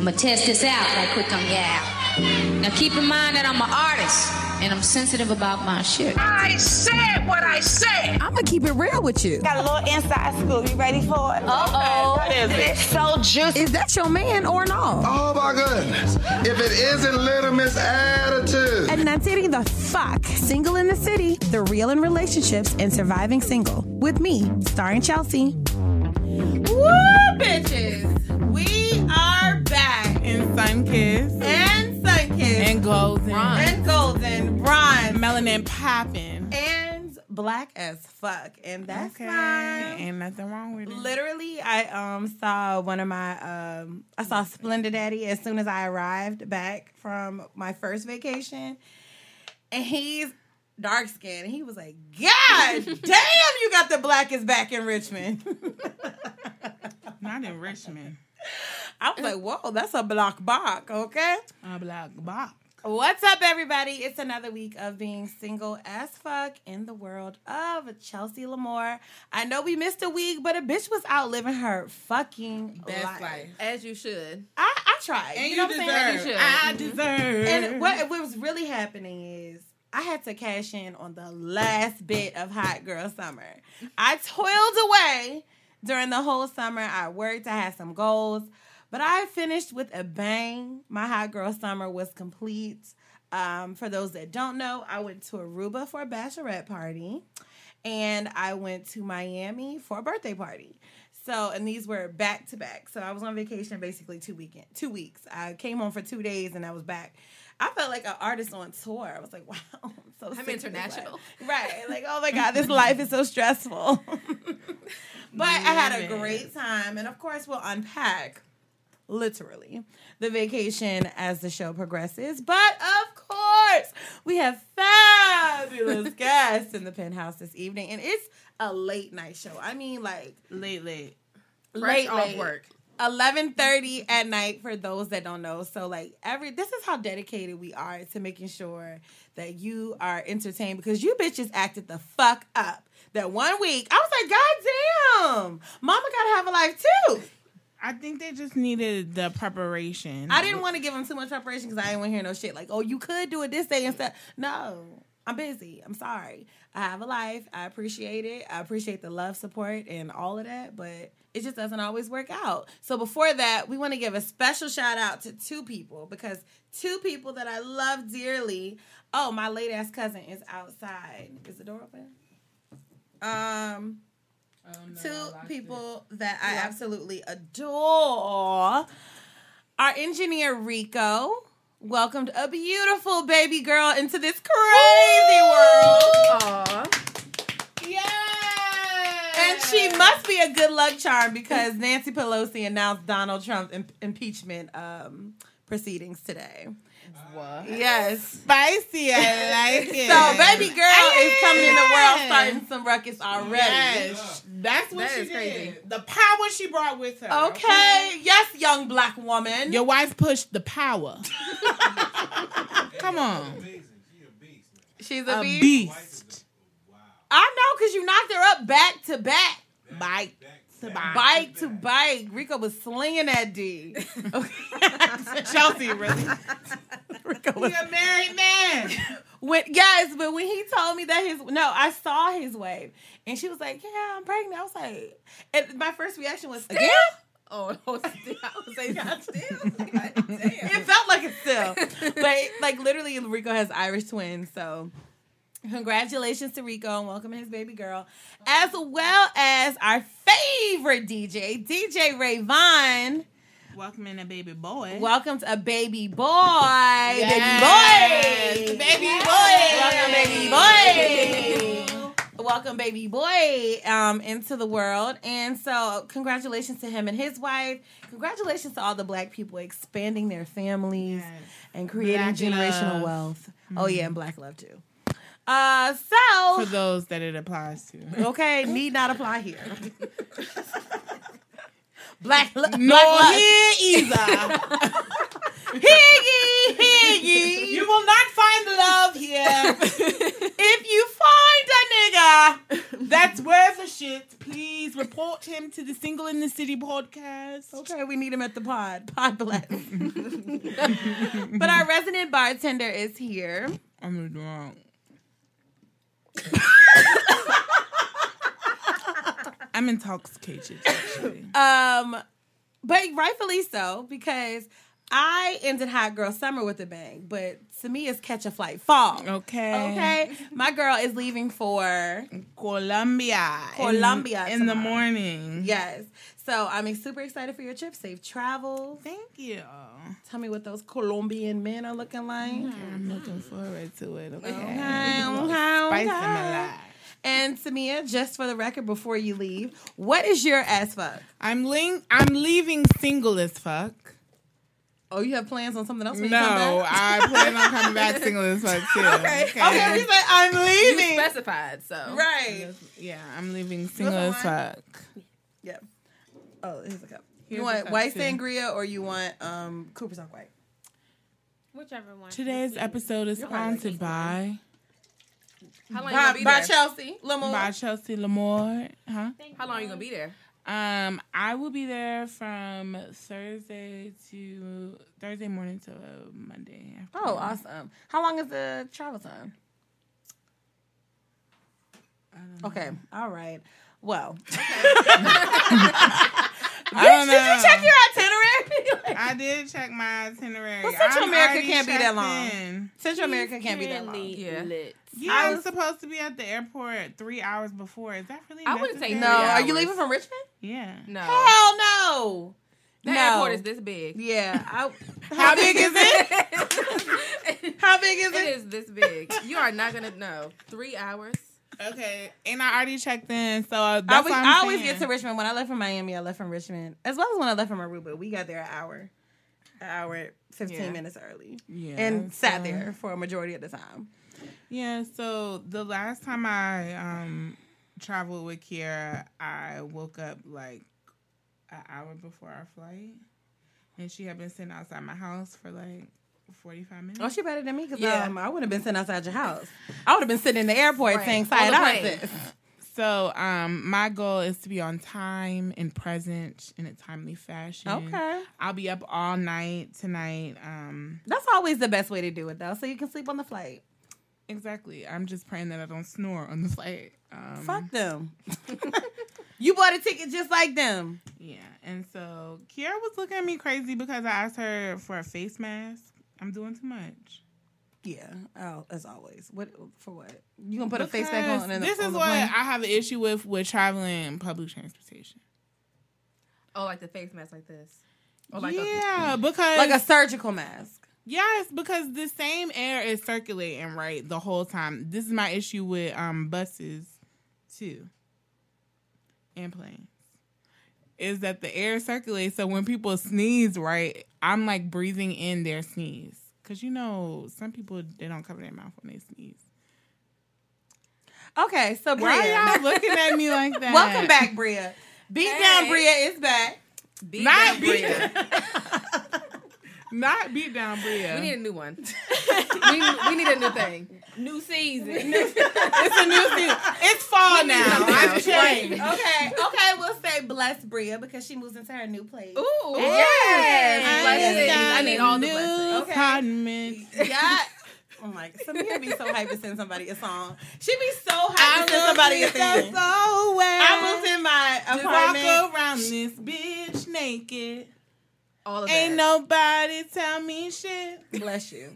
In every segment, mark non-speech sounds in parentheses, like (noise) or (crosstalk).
I'ma test this out right quick on yeah. Now keep in mind that I'm an artist and I'm sensitive about my shit. I said what I said. I'm gonna keep it real with you. Got a little inside scoop. You ready for it? Uh oh. What is it? It's so juicy. Is that your man or no? Oh my goodness. If it isn't Little Miss Attitude. And that's it the fuck. Single in the City, the real in relationships and surviving single. With me, starring Chelsea. Woo, bitches. We are back in Sunkiss and Sunkiss and Golden and Golden Bronze Melanin Poppin' and Black as fuck, and that's okay. fine. Ain't nothing wrong with it. Literally, I um saw one of my um I saw Splendid Daddy as soon as I arrived back from my first vacation, and he's dark skinned. And he was like, God (laughs) damn, you got the blackest back in Richmond. Not in Richmond. (laughs) I was like, whoa, that's a block bark, okay? A block bark. What's up, everybody? It's another week of being single as fuck in the world of Chelsea Lamore. I know we missed a week, but a bitch was out living her fucking Best life. life. As you should. I, I tried. And you you, know what I'm saying? deserve. You. I deserve. And what, what was really happening is I had to cash in on the last bit of Hot Girl Summer. I toiled away during the whole summer. I worked, I had some goals, but I finished with a bang. My Hot Girl Summer was complete. Um, for those that don't know, I went to Aruba for a bachelorette party and I went to Miami for a birthday party. So, and these were back to back. So I was on vacation basically two weekend, two weeks. I came home for two days and I was back. I felt like an artist on tour. I was like, (laughs) wow, I'm so I'm sick of this international. Right. Like, oh my God, this life is so stressful. (laughs) but I had a great time. And of course, we'll unpack literally the vacation as the show progresses. But of course, we have fabulous (laughs) guests in the penthouse this evening. And it's a late night show. I mean, like, late, late. Fresh late, off late. work. Eleven thirty at night for those that don't know. So like every this is how dedicated we are to making sure that you are entertained because you bitches acted the fuck up. That one week I was like, God damn, Mama gotta have a life too. I think they just needed the preparation. I didn't want to give them too much preparation because I didn't want to hear no shit like, oh, you could do it this day instead. No, I'm busy. I'm sorry. I have a life. I appreciate it. I appreciate the love, support, and all of that, but it just doesn't always work out. So before that, we want to give a special shout out to two people because two people that I love dearly. Oh, my late ass cousin is outside. Is the door open? Um, two people that I absolutely adore. Our engineer Rico welcomed a beautiful baby girl into this crazy world. Yeah. And she must be a good luck charm because Nancy Pelosi announced Donald Trump's im- impeachment um, proceedings today. What? Yes. spicy. I like (laughs) it. So baby girl is coming in the world starting some ruckus already. Yes, that's what That she is did. crazy. The power she brought with her. Okay. Yes, young black woman. Your wife pushed the power. (laughs) Come on. She's a, A beast. beast. I know because you knocked her up back to back. Bite to bite. Bike to bike. Rico was slinging that D. (laughs) Okay. (laughs) Chelsea, really? (laughs) Rico was He a married man. when yes, but when he told me that his no, I saw his wave, and she was like, "Yeah, I'm pregnant." I was like, and my first reaction was, "Again." Oh, no, still. I was saying, God, still. It felt like it still, but like literally, Rico has Irish twins, so. Congratulations to Rico and welcoming his baby girl, as well as our favorite DJ, DJ Ray Vaughn. in a baby boy. Welcome to a baby boy, Yes. baby boy, Baby boy. Welcome, baby boy. Welcome, baby boy, um, into the world. And so, congratulations to him and his wife. Congratulations to all the black people expanding their families Yes. and creating Black generational love. wealth. Oh yeah, and black love too. Uh, so For those that it applies to. okay, need not apply here. (laughs) black, black No love. here either. (laughs) Hear ye. you will not find love here. (laughs) if you find a nigga, That's worth a shit. Please report report him to the Single in the City podcast. Okay, we need him at the pod. Pod bless. but our resident bartender is here. I'm drunk. (laughs) I'm intoxicated, actually. Um, but rightfully so because I ended hot girl summer with a bang, but to me, it's catch a flight fall. Okay. Okay, my girl is leaving for Colombia. Colombia in, the morning. yes. So I'm super excited for your trip. Safe travels. Thank you. Tell me what those Colombian men are looking like. Mm-hmm. I'm looking forward to it. Okay. Okay, A okay, Spice in okay. my life. And Samia, just for the record, before you leave, what is your as fuck? I'm ling- I'm leaving single as fuck. Oh, you have plans on something else? When No, you come back? I plan on coming back (laughs) single as fuck too. okay. Okay. We said I'm You leaving. specified, so Right. Yeah, I'm leaving single as fuck. Yeah. Oh, here's a cup. Here's you want cup, white too. sangria or you want um Cooper's Hawk White? Whichever one. Today's episode is sponsored by how long you gonna be by there? Chelsea. Lamar. by Chelsea Lamore. Huh? How long are you gonna be there? Um, I will be there from Thursday to Thursday morning to Monday. Oh, awesome. How long is the travel time? Okay. All right. Well, I (laughs) (laughs) don't know. did you check your itinerary? (laughs) I did check my itinerary. Well, Central I'm America can't be that long. in. Central America can't be that long. Yeah. Yeah, I was supposed to be at the airport three hours before. Is that really? I wouldn't say necessary? No, Three are you leaving from Richmond? Yeah. No, Hell no. the no. airport is this big. Yeah. I, (laughs) How big is it? (laughs) how big is It it? is this big. You are not gonna know. Three hours. Okay, and I already checked in, so I, always, I always get to Richmond. When I left from Miami, I left from Richmond. As well as when I left from Aruba. We got there an hour, an hour, 15 Yeah. minutes early. Yeah, and sat there for a majority of the time. Yeah, so the last time I um traveled with Kiera, I woke up like an hour before our flight, and she had been sitting outside my house for like forty five minutes. Oh, she better than me because Yeah. um, I wouldn't have been sitting outside your house. I would have been sitting in the airport Right. saying, "Side plane. So um, my goal is to be on time and present in a timely fashion. Okay. I'll be up all night tonight. Um, That's always the best way to do it, though, so you can sleep on the flight. exactly. I'm just praying that I don't snore on the flight. Um, Fuck them. (laughs) you bought a ticket just like them. Yeah, and so Kiara was looking at me crazy because I asked her for a face mask. I'm doing too much. Yeah. Oh, as always. What for? What you gonna put a face back on? in this on is the what plane? I have an issue with with traveling public transportation. Oh, like the face mask like this. Or like a, yeah, because like a surgical mask. yes, because the same air is circulating right the whole time. This is my issue with um buses too, and planes. Is that the air circulates so when people sneeze, right? I'm like breathing in their sneeze. Cause you know, some people they don't cover their mouth when they sneeze. Okay, so Bria, Why y'all looking at me like (laughs) that? welcome back, Bria. Beat down, Bria is back. beat Not down Bria. (laughs) Not beat down Bria. We need a new one. (laughs) we, we need a new thing. New season. (laughs) it's a new season. It's fall now. I've else. changed. Okay, okay, we'll say bless Bria because she moves into her new place. Ooh, Yes. yes. Blessings. I need all the blessings. Okay. Apartment. Yeah. Oh my god. Samira be so hyped to send somebody a song. She be so hyped to send somebody a thing. so well. I moved in my apartment. Just walk around this bitch naked. All of Ain't that. nobody tell me shit. Bless you.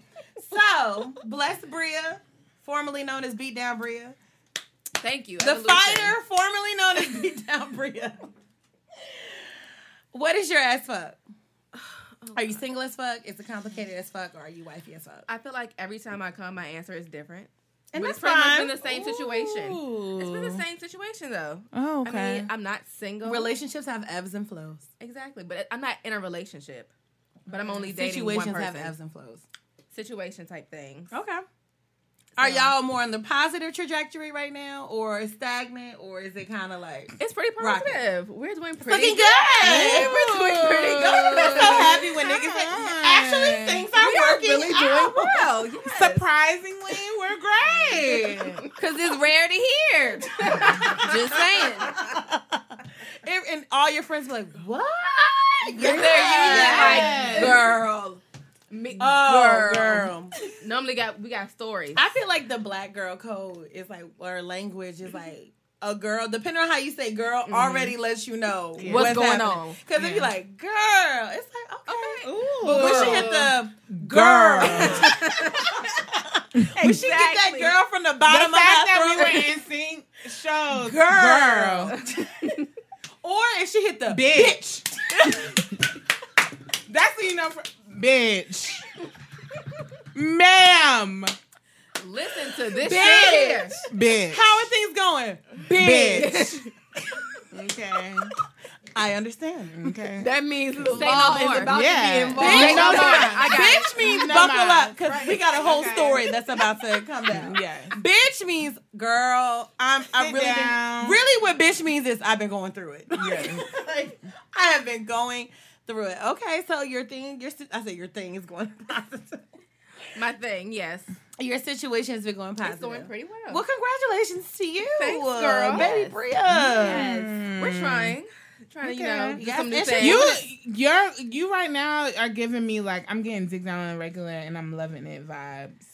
So, bless Bria, formerly known as Beat Down Bria. Thank you. The Evolution. fighter, formerly known as Beat Down Bria. What is your ass fuck? (sighs) Are you single as fuck? Is it complicated as fuck? Or are you wifey as fuck? I feel like every time I come, my answer is different. And but that's it's pretty much fine. been the same situation. It's been the same situation though. Oh, okay. I mean, I'm not single. Relationships have ebbs and flows. exactly, but I'm not in a relationship. But I'm only dating one Situations person. have ebbs and flows. Situation type things. Okay. Are y'all more on the positive trajectory right now, or stagnant, or is it kind of like It's pretty Rocket. positive. We're doing pretty looking good? We're doing pretty good. I'm so happy when niggas Fine. actually things are We are working really out. doing well. (laughs) Yes. Surprisingly, we're great. (laughs) Because it's rare to hear. Just saying. (laughs) and all your friends be like, "What?" And they're usually like, girl. Me, Oh, girl. girl. Normally got we got stories. I feel like the black girl code is like, or language is like. A girl, depending on how you say girl, mm-hmm. already lets you know What's going on. Because if you Yeah. like girl, it's like okay. Ooh. But when she hit the Girl. (laughs) when she get that girl from the The bottom fact of that her we throat, were in sync shows Girl. (laughs) or if she hit the bitch. (laughs) That's what you know, for, bitch, ma'am, Listen to this Bitch. shit bitch, How are things going? bitch. okay, I understand. okay. That means the law no more. is about Yeah. to be involved. Bitch, no no more. more. I got. Bitch means No buckle mind. up because we got a whole Okay. story that's about to come down. (laughs) Yes. Bitch means girl. I'm. I really been, really what bitch means is I've been going through it. Yeah. (laughs) like I have been going through it. Okay, so your thing, your I said your thing is going (laughs) positive. My thing, yes. Your situation has been going positive. It's going pretty well. Well, congratulations to you, Thanks, girl. baby Yes. Bria. Yes. We're mm. trying. Trying to, you know, do Yes, some new things. You, you're, you right now are giving me like I'm getting dick down on a regular and I'm loving it vibes.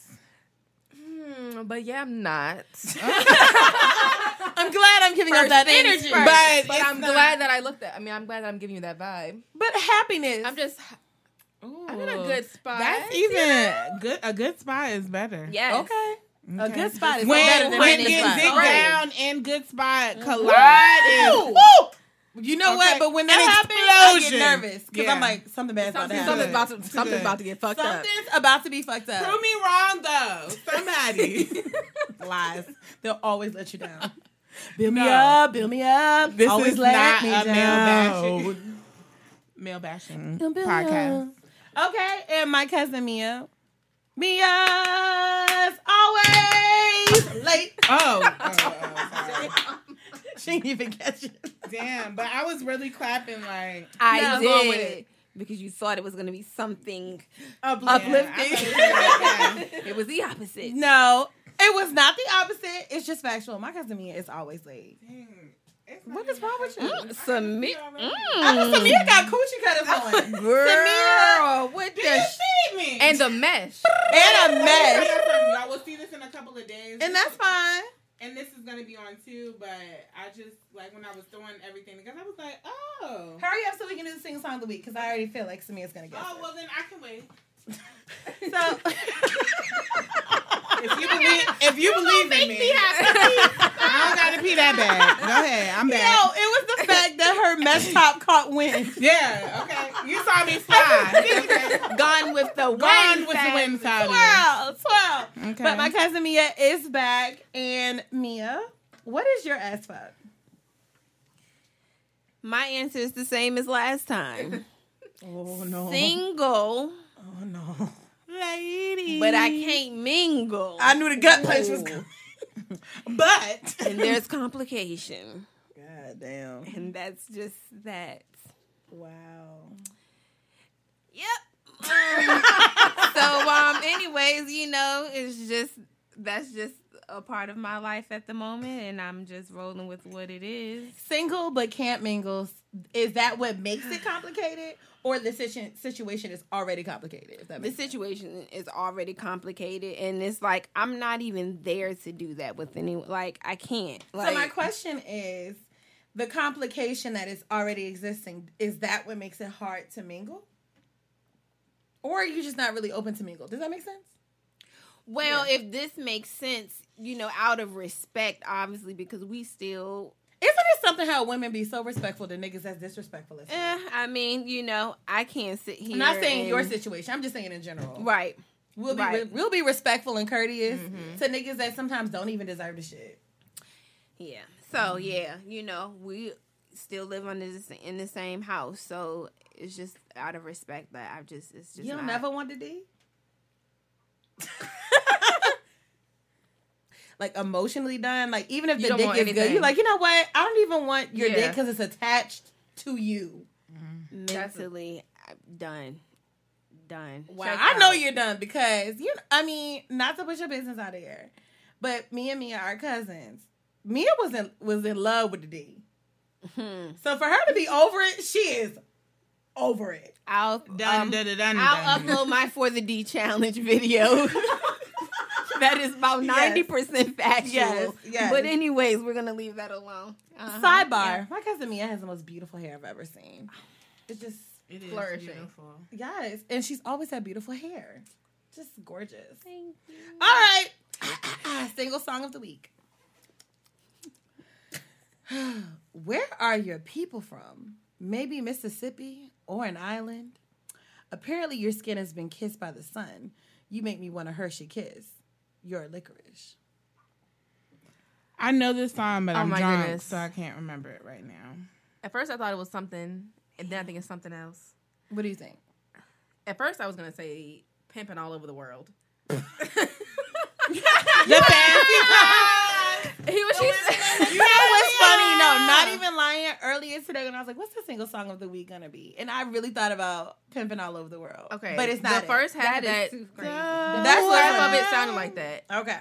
Hmm, but yeah, I'm not. (laughs) I'm glad I'm giving us First that energy. first. But But I'm not- glad that I looked at. I mean, I'm glad that I'm giving you that vibe. But happiness. I'm just. I'm in a good spot. That's even good. A good spot is better. Yes. okay. A good spot is When, better than when a getting spot. down and good spot collide is Woo! You know Okay. what? But when that happens, I get nervous because Yeah. I'm like something bad's about to happen. something's about to something's about to get fucked up. Something's about to be fucked up. Prove me wrong though. Somebody. (laughs) Lies. They'll always let you down. (laughs) Build me up. Build me up. This always is let not me a male bashing (laughs) male bashing podcast. Okay, and my cousin Mia. Mia's always late. Oh, oh, oh, sorry. (laughs) She didn't even catch it. damn! But I was really clapping like I No, did with it. because you thought it was going to be something. Uplifting. Yeah, I thought it was (laughs) It was the opposite. No, it was not the opposite. It's just factual. My cousin Mia is always late. Dang, What is wrong with you? happening. Submit. already. I know mm. Samia got coochie cutters on. (laughs) Girl, with You the see me and the mesh. and a mesh. Y'all will see this in a couple of days, And that's fine. And this is gonna be on too. But I just like when I was throwing everything together, I was like, oh, Hurry up so we can do the sing song of the week because I already feel like Samia's gonna guess oh it. well then I can wait. (laughs) So If you believe, if you believe in me, (laughs) I don't gotta pee that bad. Go ahead, I'm no, back. it was the fact that her mesh top caught wind. Yeah, okay. You saw me fly. (laughs) Gone with the Gone wind. with the wind, Saudi. Swirl, swirl. Okay. But my cousin Mia is back, and Mia, what is your ass fuck? My answer is the same as last time. (laughs) Oh no! Single, Oh no! lady. but I can't mingle. I knew the gut punch was coming. (laughs) but and there's complication. God damn! And that's just that. Wow. Yep. Um, (laughs) so um anyways, you know, it's just that's just a part of my life at the moment and I'm just rolling with what it is. Single but can't mingle. Is that what makes it complicated, or the situ- situation is already complicated? If that The makes sense. situation is already complicated and it's like I'm not even there to do that with anyone. Like I can't. Like so my question is, the complication that is already existing is that what makes it hard to mingle, or are you just not really open to mingle? Does that make sense? well, if this makes sense, you know, out of respect, obviously, because we still Isn't it something how women be so respectful to niggas that's disrespectful as eh, I mean, you know, I can't sit here. I'm not saying your situation. I'm just saying in general. Right. We'll be Right. we'll be respectful and courteous to niggas that sometimes don't even deserve the shit. Yeah. So mm-hmm. yeah, you know, we still live under this in the same house, so it's just out of respect that I've just it's just You don't never want to D? (laughs) like emotionally done. Like even if You the dick is good, you're like, you know what? I don't even want your Yeah. dick because it's attached to you. Mm-hmm. mentally I'm done. Done. Wow, Check I know you're done because you. I mean, not to put your business out of here, but me and Mia are cousins. Mia was in was in love with the D. So for her to be over it, she is over it. I'll Dun, um, dun, dun, dun, I'll dun. upload my for the D challenge video. (laughs) that is about Yes. ninety percent factual. Yes, yes. But anyways, we're gonna leave that alone. Uh-huh. Sidebar: My cousin Mia has the most beautiful hair I've ever seen. It's just It is Flourishing. beautiful. yes, and she's always had beautiful hair. Just gorgeous. Thank you. All right, (clears throat) single song of the week. (gasps) Where are your people from? Maybe Mississippi or an island? Apparently, your skin has been kissed by the sun. You make me want a Hershey kiss. You're licorice. I know this song, but Oh I'm my drunk, goodness. so I can't remember it right now. At first, I thought it was something, and then I think it's something else. What do you think? At first, I was gonna say "pimping all over the world." (laughs) The fancy (laughs) He was. She (laughs) said, You know what's funny? No, not even lying. Earlier today, when I was like, "What's the single song of the week gonna be?" and I really thought about "Pimping All Over the World." okay, but it's not the first half That of is that. too crazy. The That's first what- half of it sounded like that. It. Okay.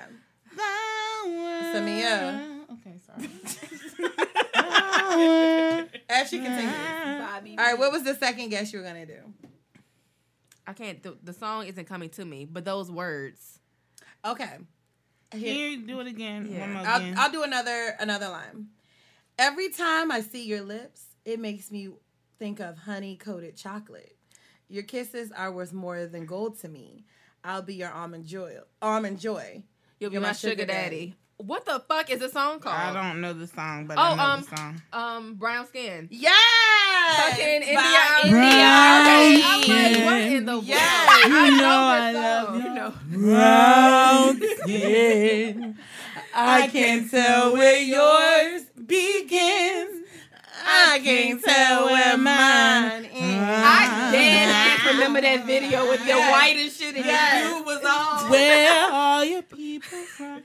Samia. Okay, sorry. (laughs) As she continues. Bobby. All right, what was the second guess you were gonna do? I can't. The, the song isn't coming to me, but those words. Okay. Can Here, do it again? Yeah. One more I'll, again. I'll do another another line. Every time I see your lips, it makes me think of honey coated chocolate. Your kisses are worth more than gold to me. I'll be your almond joy. Almond joy. You'll be You're my, my sugar, sugar daddy. daddy. What the fuck is the song called? I don't know the song, but Oh, I know um, the song. Um, brown skin. Yes. Fucking India. By India. India. Okay, I'm like, what in the Yes. world? You I know I love you. You know. Brown skin. I can't tell where yours begins. I can't tell where mine ends. I dead ass remember that video with your Yes. white and shit and Yes. your dude was on. Where (laughs) are your people from?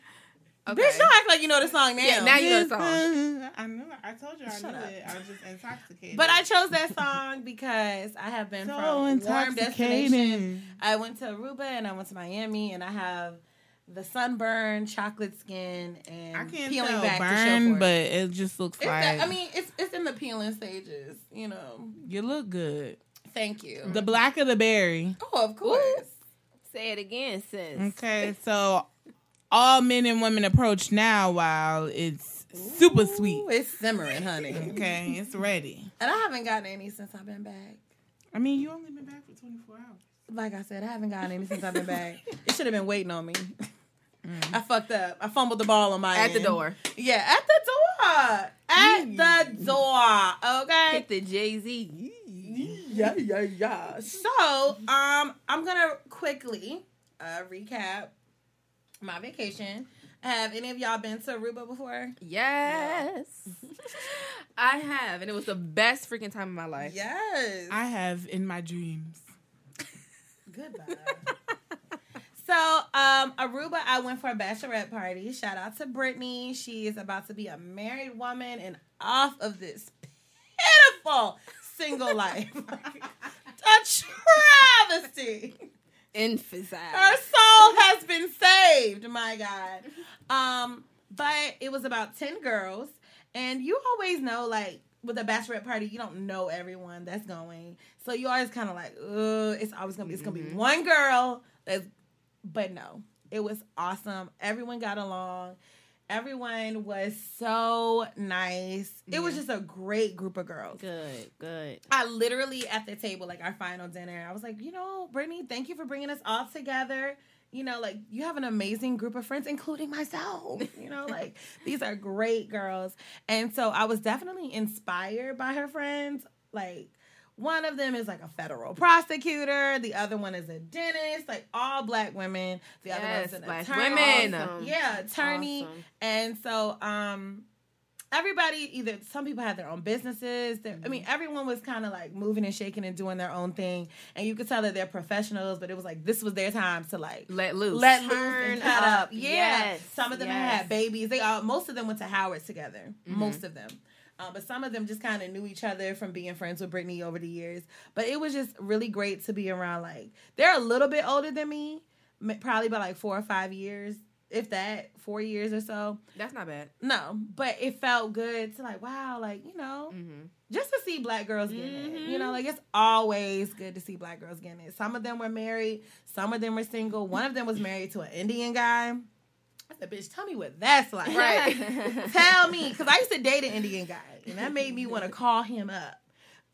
Okay. Bitch, don't act like you know the song now. Yeah, now you know the song. (laughs) I knew. it. I told you I Shut knew up. it. I was just intoxicated. But I chose that song because I have been so from warm destination. I went to Aruba and I went to Miami and I have the sunburn, chocolate skin, and I can't peeling tell back to show burn, for but it. it just looks It's like that- I mean, it's it's in the peeling stages. You know. you look good. Thank you. The black of the berry. oh, of course. Say it again, sis. Okay, so all men and women approach now while it's super sweet. Ooh, it's simmering, honey. Okay, it's ready. And I haven't gotten any since I've been back. I mean, you only been back for 24 hours. Like I said, I haven't gotten any since I've been back. (laughs) It should have been waiting on me. I fucked up. I fumbled the ball on my At the door. Yeah, at the door. At the door. Okay. Hit the Jay Z. Yeah, yeah, yeah. So, um, I'm gonna quickly uh recap my vacation. Have any of y'all been to Aruba before? Yes. (laughs) I have, and it was the best freaking time of my life. Yes. I have in my dreams. Goodbye. (laughs) so, um, Aruba, I went for a bachelorette party. Shout out to Brittany. She is about to be a married woman and off of this pitiful single life. (laughs) a travesty. Emphasize. Her soul has been saved, my God. Um, but it was about 10 girls, and you always know, like, with a bachelorette party, you don't know everyone that's going. So you always kind of like, uh, it's always gonna be it's gonna be one girl that's but no. It was awesome. Everyone got along. Everyone was so nice. It was just a great group of girls. Good, good. I literally at the table, like our final dinner, I was like, you know, Brittany, thank you for bringing us all together. You know, like you have an amazing group of friends, including myself. You know, (laughs) like these are great girls. And so I was definitely inspired by her friends. Like one of them is like a federal prosecutor, the other one is a dentist, like all black women. The other Yes, one's an black attorney. women. Awesome. Yeah, attorney. Awesome. And so um everybody either some people had their own businesses. There- I mean, everyone was kind of like moving and shaking and doing their own thing. And you could tell that they're professionals, but it was like this was their time to like Let loose. let loose Turn and cut up. up. Yeah. Yes, Some of them yes. had babies. They all most of them went to Howard together. Most of them. Uh, but some of them just kind of knew each other from being friends with Brittany over the years. But it was just really great to be around. Like they're a little bit older than me, probably by like four or five years. if that, four years or so. That's not bad. No, but it felt good to like, wow, like you know, Mm-hmm. just to see black girls getting it. You know, like it's always good to see black girls getting it. Some of them were married, some of them were single. One of them was married to an Indian guy. Said, bitch, tell me what that's like. Right. (laughs) tell me, because I used to date an Indian guy, and that made me want to call him up.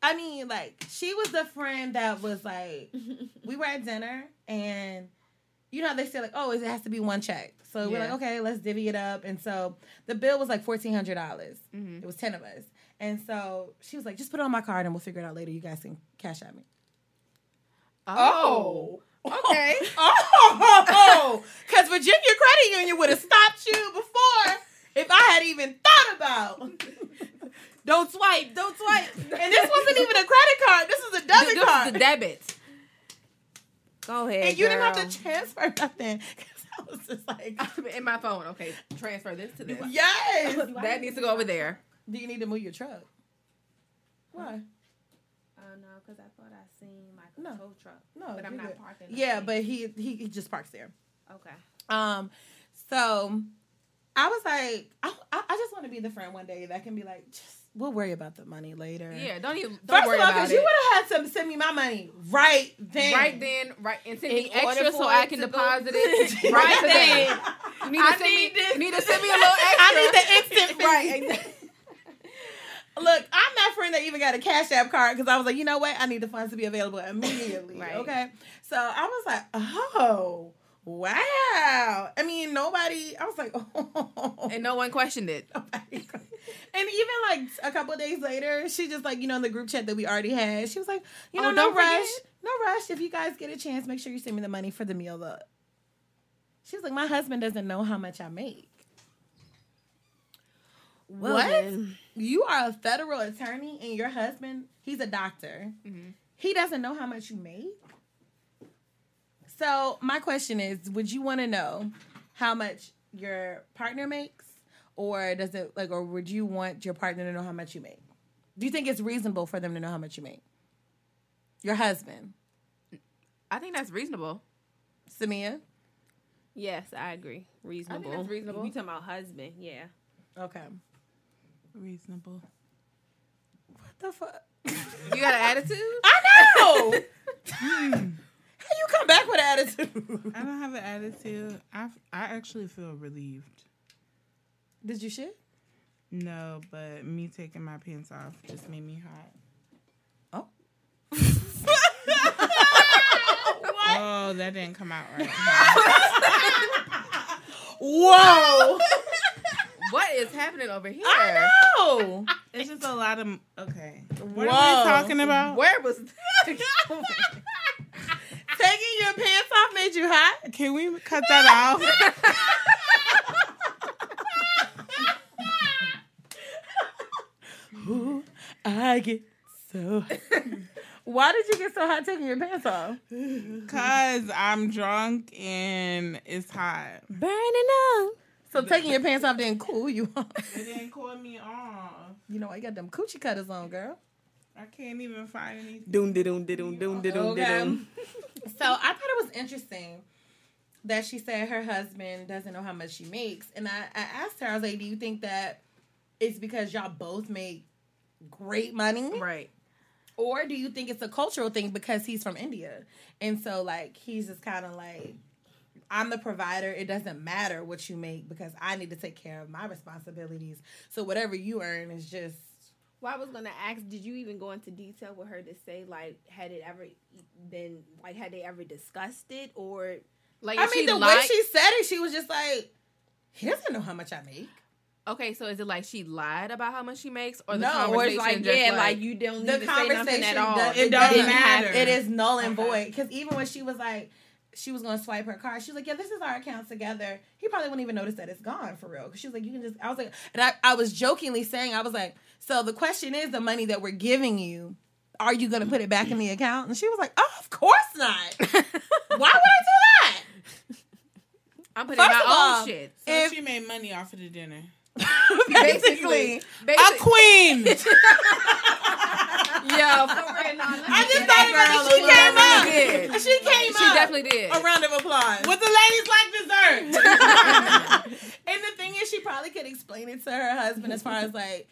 I mean, like, she was the friend that was like, (laughs) we were at dinner, and you know how they say like, oh, it has to be one check. So we're like, okay, let's divvy it up. And so the bill was like fourteen hundred dollars. Mm-hmm. It was ten of us, and so she was like, just put it on my card, and we'll figure it out later. You guys can cash at me. Oh. Okay. (laughs) Oh, because Virginia Credit Union would have stopped you before if I had even thought about. don't swipe, don't swipe. And this wasn't even a credit card. This was a debit This is card. the debit. Go ahead. and you didn't have to transfer nothing. (laughs) 'Cause I was just like, (laughs) in my phone. Okay, transfer this to this. yes. (laughs) That needs to go over there. Do you need to move your truck? Why? Oh no, because I thought I seen like a No. tow truck. No, but I'm not good. parked in. the Yeah, place. but he, he he just parks there. okay. Um, so I was like, I, I, I just want to be the friend one day that can be like, just we'll worry about the money later. Yeah, don't even don't First worry of all, about because it. you would have had to send me my money right then. right then, right, and send me In order extra so I can to go- deposit (laughs) it Right right then. then. You need to I send me. need this. You need to send me a little (laughs) extra. I need the instant (laughs) right. Look, I'm that friend that even got a Cash App card because I was like, you know what? I need the funds to be available immediately. Right. Okay. So I was like, oh, wow. I mean, nobody, I was like, (laughs) oh. And no one questioned it. (laughs) and even like a couple of days later, she just like, you know, in the group chat that we already had, she was like, you oh, know, Oh, no rush. forget. No rush. If you guys get a chance, make sure you send me the money for the meal though. She was like, my husband doesn't know how much I make. Well, what? then. You are a federal attorney and your husband, he's a doctor. Mm-hmm. He doesn't know how much you make. So my question is, would you want to know how much your partner makes? Or does it like or would you want your partner to know how much you make? Do you think it's reasonable for them to know how much you make? Your husband. I think that's reasonable. Samia? Yes, I agree. Reasonable. reasonable. If you talking about husband, yeah. Okay. Reasonable. What the fuck? You got an attitude? (laughs) I know. (laughs) Hmm. How you come back with attitude? I don't have an attitude. I, I actually feel relieved. Did you shit? No, but me taking my pants off just made me hot. Oh. (laughs) Oh, that didn't come out right. Whoa. What is happening over here? I know. It's just a lot of okay. What Whoa. are we talking about? Where was? (laughs) Taking your pants off made you hot? Can we cut that off? Ooh, I get so (laughs) Why did you get so hot taking your pants off? Cause I'm drunk and it's hot. Burning up. So taking your pants off didn't cool you off. It didn't cool me off. You know, I got them coochie cutters on, girl. I can't even find anything. Doom de doom de doom doom de doom de Okay. doom. (laughs) So I thought it was interesting that she said her husband doesn't know how much she makes. And I, I asked her, I was like, Do you think that it's because y'all both make great money? Right. Or do you think it's a cultural thing because he's from India? And so like he's just kind of like I'm the provider. It doesn't matter what you make because I need to take care of my responsibilities. So whatever you earn is just Well, I was gonna ask, did you even go into detail with her to say like, had it ever been like, had they ever discussed it, or Like I mean the way she said it, she was just like he doesn't know how much I make. okay, so is it like she lied about how much she makes, or the No, or conversation it's like, yeah, like, like, you don't The need to say nothing conversation at all. does- It doesn't matter. It is null and void. Because even when she was like, she was gonna swipe her card, she was like, "Yeah, this is our account together." He probably wouldn't even notice that it's gone for real. Because she was like, "You can just." I was like, and I, I was jokingly saying, I was like, "So the question is, the money that we're giving you, are you gonna put it back in the account?" And she was like, "Oh, of course not. (laughs) Why would I do that?" I'm putting First my of all, own shit. So If- she made money off of the dinner. (laughs) Basically, A Basic- queen. (laughs) yeah, for real. I just thought about it. She came up. Did. She came She up. definitely did. A round of applause. What the ladies like dessert. and the thing is, she probably could explain it to her husband as far as like,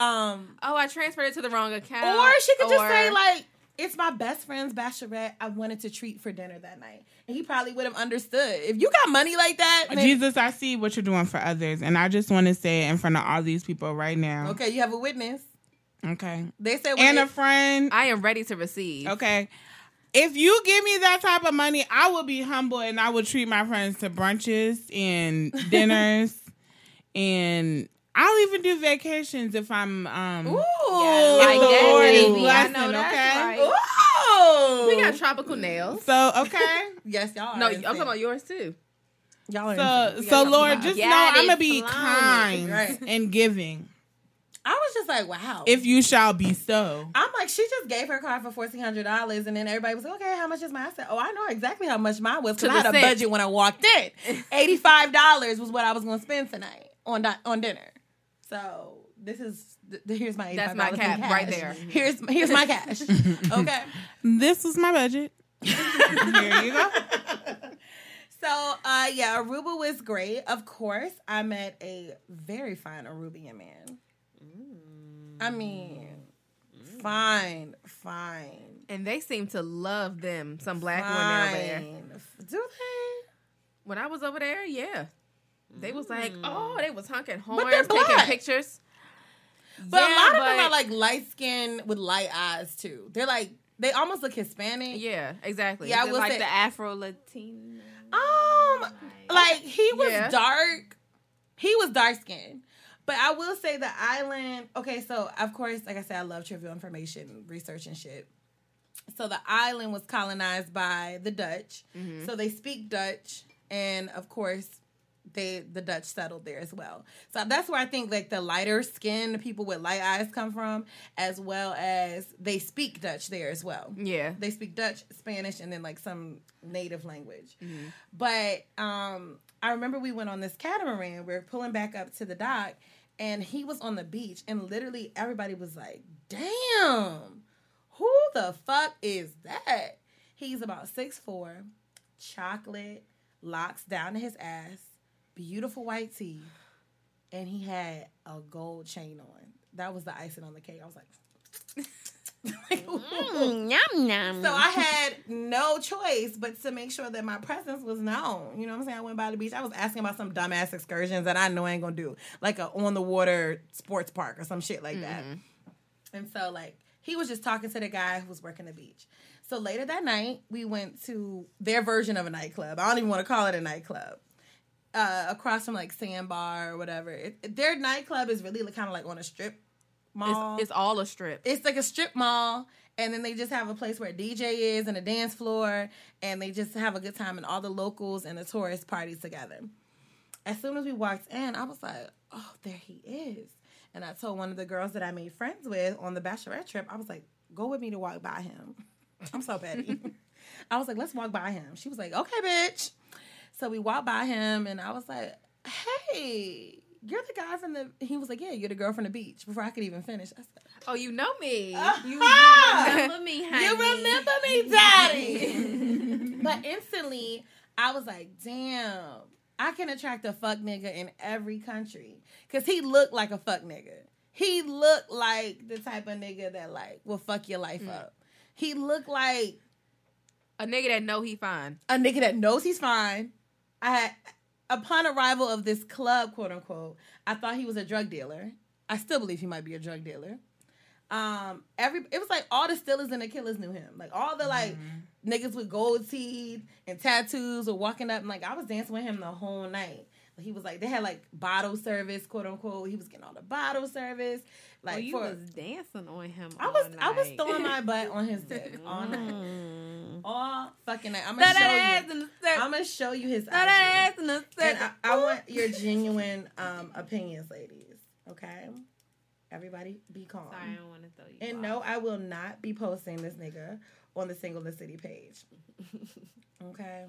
um, Oh, I transferred it to the wrong account. or she could just say like, "It's my best friend's bachelorette. I wanted to treat for dinner that night," and he probably would have understood. If you got money like that, man- Jesus, I see what you're doing for others, and I just want to say it in front of all these people right now. okay, you have a witness. Okay. They said, And when a friend. I am ready to receive. Okay. If you give me that type of money, I will be humble and I will treat my friends to brunches and (laughs) dinners and I'll even do vacations if I'm um Ooh, Like the that, Lord is baby. I know that's okay? right. Ooh. We got tropical nails. so okay. (laughs) yes, y'all. No, I'm talking about yours too. y'all. Are So so Lord, just vibes. know I'm gonna be flowing. kind Right. (laughs) and giving. I was just like, wow. If you shall be so. I'm like, she just gave her car for fourteen hundred dollars, and then everybody was like, "Okay, how much is mine?" I said, "Oh, I know exactly how much mine was because I had a cent. budget when I walked in. (laughs) Eighty five dollars was what I was going to spend tonight on di- on dinner. So this is th- th- here's my That's $85 my cap cash. right there. Here's here's my cash. (laughs) okay. This was my budget. Here you go. (laughs) So uh yeah, Aruba was great. Of course, I met a very fine Arubian man. I mean, fine, fine. And they seem to love them, some black women over there. Do they? When I was over there, yeah. They was like, oh, they was honking horns, But taking pictures. But a Yeah, lot of them are like light skinned with light eyes too. They're like they almost look Hispanic. Yeah, exactly. Yeah, I will like say- the Afro Latino. Um, like he was Yeah. dark. He was dark skinned. But I will say the island. Okay, so of course, like I said, I love trivial information, research and shit. So the island was colonized by the Dutch. So they speak Dutch, and of course, they the Dutch settled there as well. So that's where I think like the lighter skin, people with light eyes come from, as well as they speak Dutch there as well Yeah. they speak Dutch, Spanish, and then like some native language. But um, I remember we went on this catamaran. We are pulling back up to the dock, and he was on the beach, and literally everybody was like, "Damn, who the fuck is that?" He's about six four, chocolate, locks down to his ass, beautiful white teeth, and he had a gold chain on. That was the icing on the cake. I was like. Mm, yum yum. So I had no choice but to make sure that my presence was known. You know what I'm saying? I went by the beach. I was asking about some dumbass excursions that I know I ain't gonna do, like a on the water sports park or some shit like that. And so like he was just talking to the guy who was working the beach. So later that night, we went to their version of a nightclub. I don't even want to call it a nightclub. Uh, across from like Sandbar or whatever. It, their nightclub is really kind of like on a strip mall It's, it's all a strip. it's like a strip mall and then they just have a place where a DJ is and a dance floor and they just have a good time and all the locals and the tourists parties together. As soon as we walked in, I was like, "Oh, there he is." And I told one of the girls that I made friends with on the bachelorette trip, I was like, "Go with me to walk by him." (laughs) I'm so petty. (laughs) I was like, "Let's walk by him." She was like, "Okay, bitch." So we walked by him and I was like, "Hey, you're the guy from the." He was like, "Yeah, you're the girl from the beach." Before I could even finish, I said, Oh, you know me. Uh-huh. You, remember me, honey. You remember me, daddy. (laughs) but instantly, I was like, damn, I can attract a fuck nigga in every country. Because he looked like a fuck nigga. He looked like the type of nigga that, like, will fuck your life mm. up. He looked like A nigga that know he fine. a nigga that knows he's fine. I upon arrival of this club, quote unquote, I thought he was a drug dealer. I still believe he might be a drug dealer. Um, every it was like all the Steelers and the Killers knew him. Like all the like niggas with gold teeth and tattoos were walking up and like I was dancing with him the whole night. He was like they had like bottle service, quote unquote. He was getting all the bottle service. Like Oh, you for, was dancing on him. I was all I was throwing my butt on his (laughs) dick all night. All fucking night. I'm gonna show ass you. in the. I'm gonna show you his IG. ass in the And. I, I want your genuine um, opinions, ladies. Okay, everybody, be calm. Sorry, I don't want to throw you. And off. no, I will not be posting this nigga on the Single the City page. (laughs) Okay.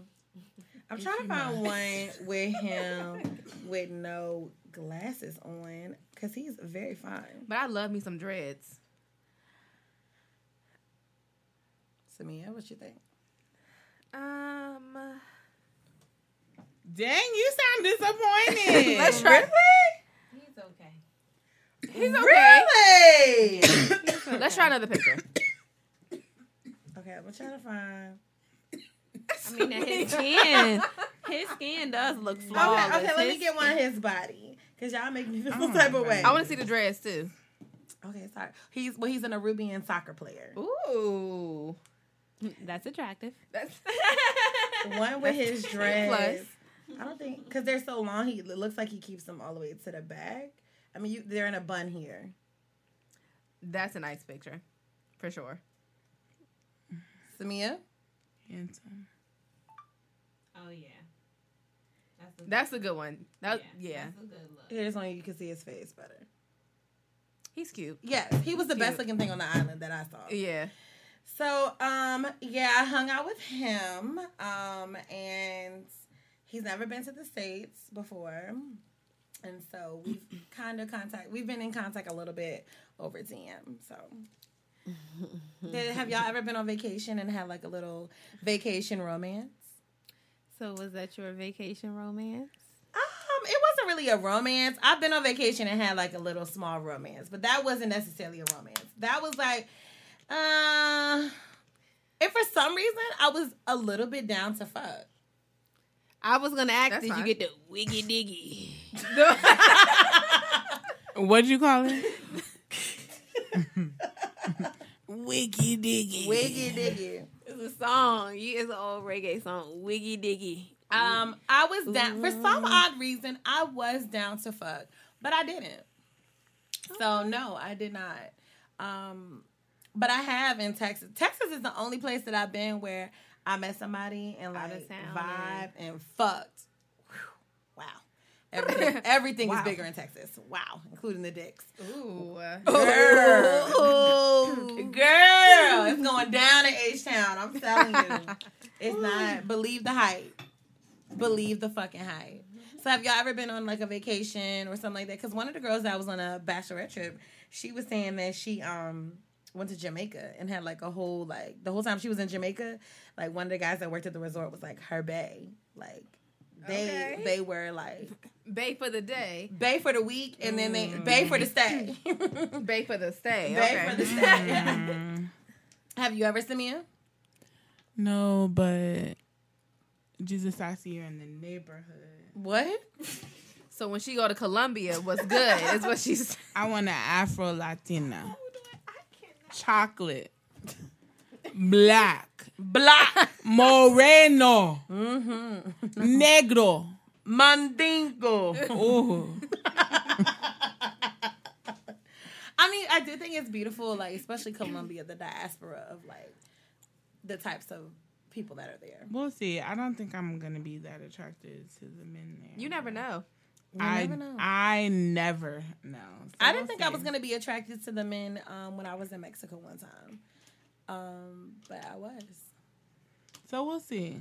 I'm trying to find one with him (laughs) with no glasses on because he's very fine. But I love me some dreads. Samia, what you think? Um, Dang, you sound (laughs) disappointed. let's try. He's okay. He's okay. Really? Let's try another picture. okay, I'm trying to find. I mean, his (laughs) skin, his skin does look flawless. Okay, okay, let me get one of his body. Cause y'all make me feel Oh some my type of way. I want to see the dress too. Okay, sorry. He's well, he's an Arubian soccer player. Ooh, That's attractive. that's (laughs) One with his (laughs) dress. plus. I don't think because they're so long. He it looks like he keeps them all the way to the back. I mean, you, they're in a bun here. that's a nice picture, for sure. Samia, Handsome. Oh yeah. That's a, That's a good one. That yeah, That's a good look. here's one you can see his face better. he's cute. Yes, he was the best looking thing on the island that I saw. Yeah, So, um, yeah, I hung out with him, um, and he's never been to the states before, and so we've (clears throat) kind of contact. We've been in contact a little bit over DM. So, (laughs) Did, have y'all ever been on vacation and had like a little vacation romance? So was that your vacation romance? Um, it wasn't really a romance. I've been on vacation and had like a little small romance, but that wasn't necessarily a romance. That was like, uh, and for some reason, I was a little bit down to fuck. I was gonna ask, That's did fine. you get the wiggy diggy? (laughs) What'd you call it? (laughs) Wiggy diggy. Wiggy diggy. It's a song. It's an old reggae song. Wiggy diggy. Um, I was down for some odd reason. I was down to fuck, but I didn't. So no, I did not. Um, but I have in Texas. Texas is the only place that I've been where I met somebody and like vibe and fucked. Whew. Wow. Everything, (laughs) everything is bigger in Texas. Wow, including the dicks. ooh, Girl, (laughs) girl, it's going down in H Town. I'm telling you, it's not. Believe the hype. Believe the fucking hype. So, have y'all ever been on like a vacation or something like that? Because one of the girls that was on a bachelorette trip, she was saying that she um went to Jamaica and had like a whole like the whole time she was in Jamaica, like one of the guys that worked at the resort was like her bay. like. They Okay. they were like Bay for the day, bay for the week and then they mm. bay for the stay. (laughs) bay for the stay. Bay Okay. for the stay. Mm-hmm. Have you ever seen me? No, but Jesus, I see you in the neighborhood. What? so when she go to Colombia, what's good is what she's. (laughs) I want an Afro Latina. Chocolate. Black. Black. Moreno. Mm-hmm. Negro. Mandingo. Ooh. I mean, I do think it's beautiful, like especially Colombia, the diaspora of like the types of people that are there. We'll see. I don't think I'm gonna be that attracted to the men there. You never know. You I never know. I never know. So I didn't think I was gonna be attracted to the men um, when I was in Mexico one time, um, but I was. So we'll see.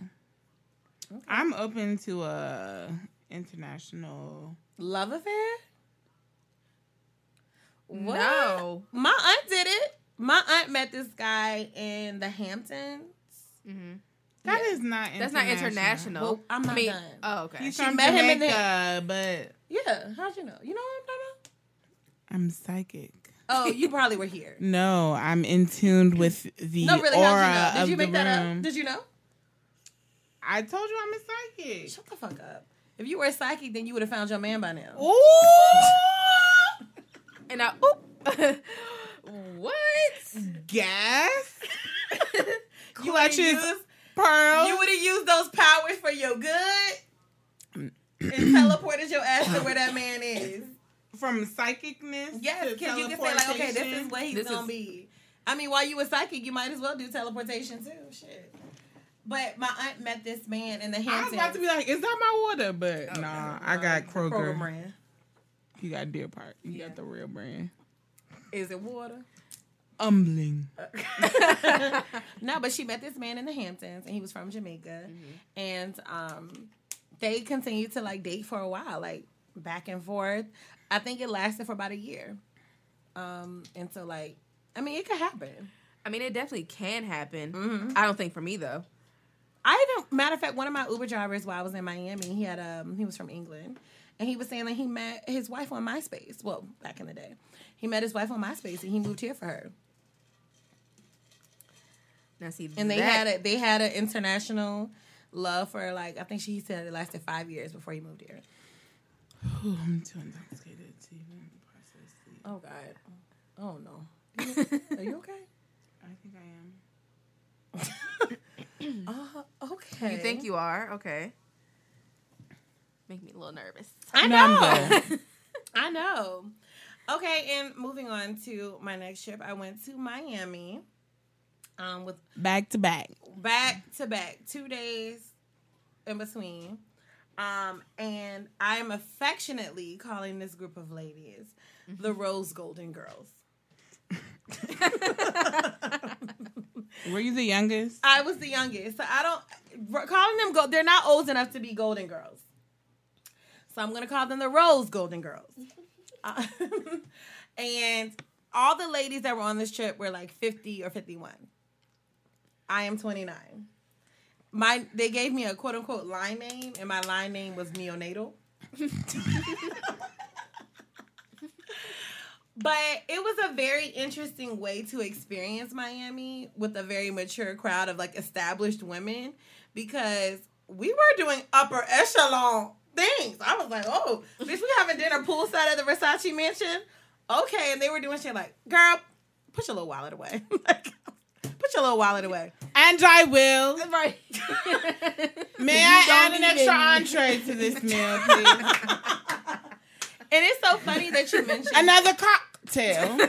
I'm open to a international. Love affair? What? No. My aunt did it. My aunt met this guy in the Hamptons. That is not. That's not international. Well, I'm not I mean, done. oh, okay. He's She from met him in the- Jamaica, but Yeah, how'd you know? You know what I'm talking about? I'm psychic. Oh, you probably were here. (laughs) No, I'm in tune with the No, really, aura how'd you know? Did of you make the that room. up? Did you know? I told you I'm a psychic. Shut the fuck up. If you were a psychic, then you would have found your man by now. Ooh, (laughs) And I, oop. (laughs) what? gas, You would've clutches, used- pearls. You would have used those powers for your good and teleported your ass to where that man is. from psychicness. Yes, because you can say like, okay, this is teleportation. what he's This gonna is- be. I mean, while you were psychic, you might as well do teleportation too. Shit. But my aunt met this man in the I was about to be like, is that my water? But oh, nah, I got Kroger. Kroger brand. You got Deer Park. You got the real brand. Is it water? Umbling. (laughs) No, but she met this man in the Hamptons, and he was from Jamaica, Mm-hmm. and um, they continued to like date for a while, like back and forth. I think it lasted for about a year. Um, and so like, I mean, it could happen. I mean, it definitely can happen. Mm-hmm. I don't think for me though. I don't. matter of fact, one of my Uber drivers while I was in Miami, he had um he was from England, and he was saying that he met his wife on MySpace. Well, back in the day, he met his wife on MySpace, and he moved here for her. Now see, And they that- had a they had an international love for like I think she said it lasted five years before he moved here. Ooh, (sighs) I'm too intoxicated to even process the. Oh God. Oh no. (laughs) Are you okay? I think I am. (laughs) Uh, okay. You think you are okay? Make me a little nervous. I know. (laughs) I know. Okay, and moving on to my next trip, I went to Miami. Um, with Back to back. back to back, two days in between. Um, and I am affectionately calling this group of ladies the Rose Golden Girls. (laughs) Were you the youngest? I was the youngest, so I don't calling them go. They're not old enough to be Golden Girls, so I'm gonna call them the Rose Golden Girls. (laughs) Uh, (laughs) and all the ladies that were on this trip were like 50 or 51. I am 29. My they gave me a quote unquote line name, and my line name was neonatal. But it was a very interesting way to experience Miami with a very mature crowd of like established women because we were doing upper echelon things. I was like, oh, bitch, we having dinner poolside at the Versace mansion. Okay, and they were doing shit like, girl, push a little wallet away. (laughs) like, put your little wallet away. And I will. Right. May I add an extra entree to this meal, please? And it's so funny that you mentioned Another cocktail. (laughs)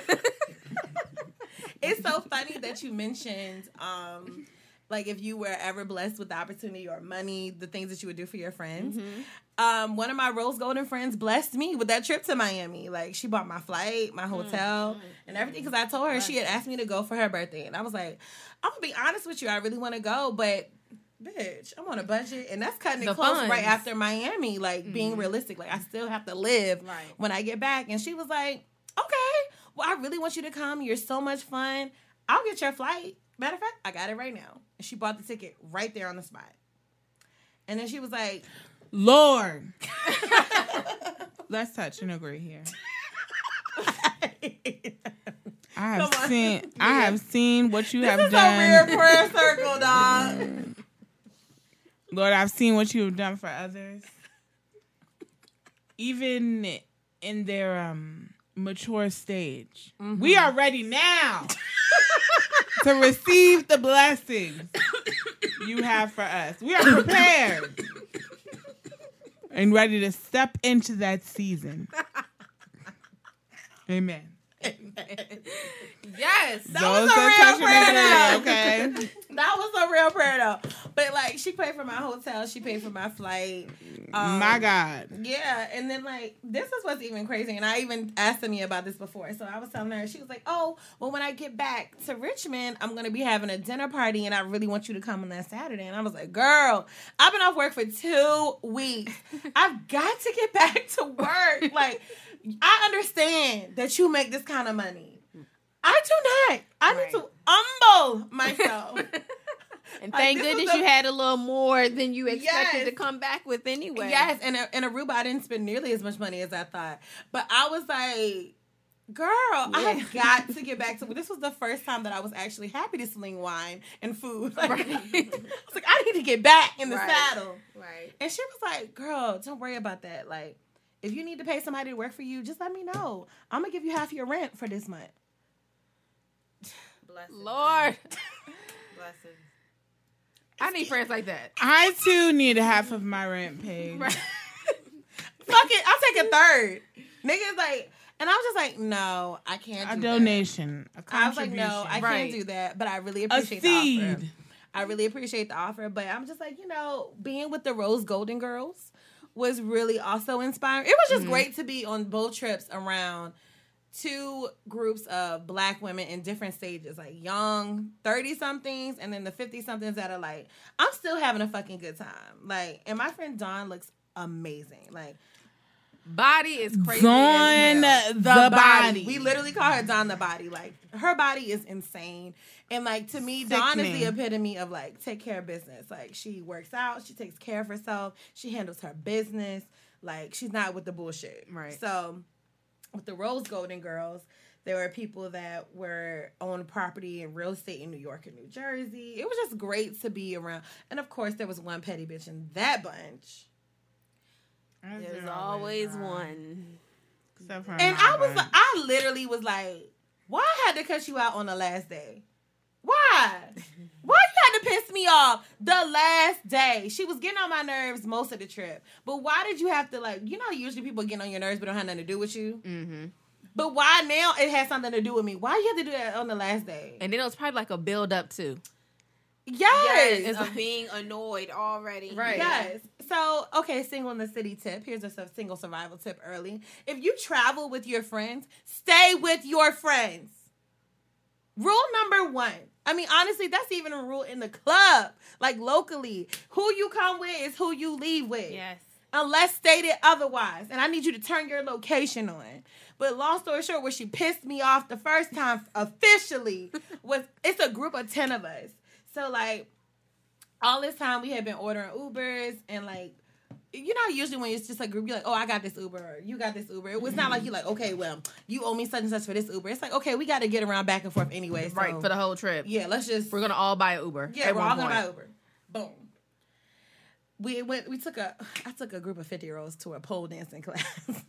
it's so funny that you mentioned um like if you were ever blessed with the opportunity or money the things that you would do for your friends. Mm-hmm. Um one of my rose golden friends blessed me with that trip to miami. Like she bought my flight my mm-hmm. hotel and everything because i told her she had asked me to go for her birthday and i was like i'm gonna be honest with you i really want to go but bitch i'm on a budget and that's cutting it The close right after miami like being mm-hmm. realistic like i still have to live Right. when i get back and she was like okay well i really want you to come you're so much fun i'll get your flight matter of fact i got it right now and she bought the ticket right there on the spot and then she was like Lord. (laughs) Let's touch and agree here. (laughs) I have seen I have seen what you this have is a weird done. prayer circle dog Lord, I've seen what you have done for others. Even in their um mature stage. Mm-hmm. We are ready now to receive the blessings you have for us. We are prepared and ready to step into that season. (laughs) Amen. Yes. That Those was a real prayer, though. (laughs) okay? that was a real prayer though but like she paid for my hotel she paid for my flight um, My God. Yeah, and then like this is what's even crazy, and I even asked Amy about this before. So I was telling her, she was like, "Oh, well, when I get back to Richmond, I'm gonna be having a dinner party, and I really want you to come on that Saturday." And I was like, "Girl, I've been off work for two weeks. (laughs) I've got to get back to work. Like, I understand that you make this kind of money. I do not. I need to humble myself." (laughs) And thank goodness the- you had a little more than you expected Yes. to come back with anyway. Yes, and in Aruba, I didn't spend nearly as much money as I thought. But I was like, girl, I have got to (laughs) get back to this was the first time that I was actually happy to sling wine and food. (laughs) Like, Right. I was like, I need to get back in the Right. saddle. Right. And she was like, girl, don't worry about that. Like, if you need to pay somebody to work for you, just let me know. I'm gonna give you half your rent for this month. Lord. (laughs) I need friends like that. I too need half of my rent paid. (laughs) Fuck it, I'll take a third. Niggas like, and I was just like, no, I can't. A do that. A donation. A I was like, no, I Right. can't do that. But I really a appreciate the offer. I really appreciate the offer. But I'm just like, you know, being with the Rose Golden Girls was really also inspiring. It was Mm-hmm. just great to be on both trips around two groups of black women in different stages, like young 30 somethings and then the 50 somethings that are like, I'm still having a fucking good time. Like, and my friend Dawn looks amazing. Like, Body is crazy. Dawn hell. the, body. We literally call her Dawn the body. Like her body is insane. And like to me, Dawn is the epitome of like take care of business. Like she works out, she takes care of herself, she handles her business. Like she's not with the bullshit. Right. So with the Rose Golden Girls, there were people that were on property and real estate in New York and New Jersey. It was just great to be around. And of course, there was one petty bitch in that bunch. There's always one. Except for And I was, Nava. like, I literally was like, why I had to cut you out on the last day? Why? (laughs) Why you had to piss me off the last day? She was getting on my nerves most of the trip. But why did you have to like? You know, usually people get on your nerves, but don't have nothing to do with you. Mm-hmm. But why now it has something to do with me? Why you have to do that on the last day? And then it was probably like a build up too. Yes. Yes, of being annoyed already. Right. Yes. So, okay, single in the city tip. Here's a single survival tip early. If you travel with your friends, stay with your friends. Rule number one. I mean, honestly, that's even a rule in the club, like locally. Who you come with is who you leave with. Yes. Unless stated otherwise. And I need you to turn your location on. But long story short, where she pissed me off the first time officially (laughs) was it's a group of 10 of us. So like all this time we had been ordering Ubers and like you know, usually when it's just a group, you're like, oh, I got this Uber, or you got this Uber. It was not like mm-hmm. you're like, okay, well, you owe me such and such for this Uber. It's like, okay, we got to get around back and forth anyway. So, Right for the whole trip. yeah, let's just We're gonna all buy an Uber. yeah, we're all gonna point. buy Uber. Boom. We went. We took a. (sighs) I took a group of fifty year olds to a pole dancing (laughs) class,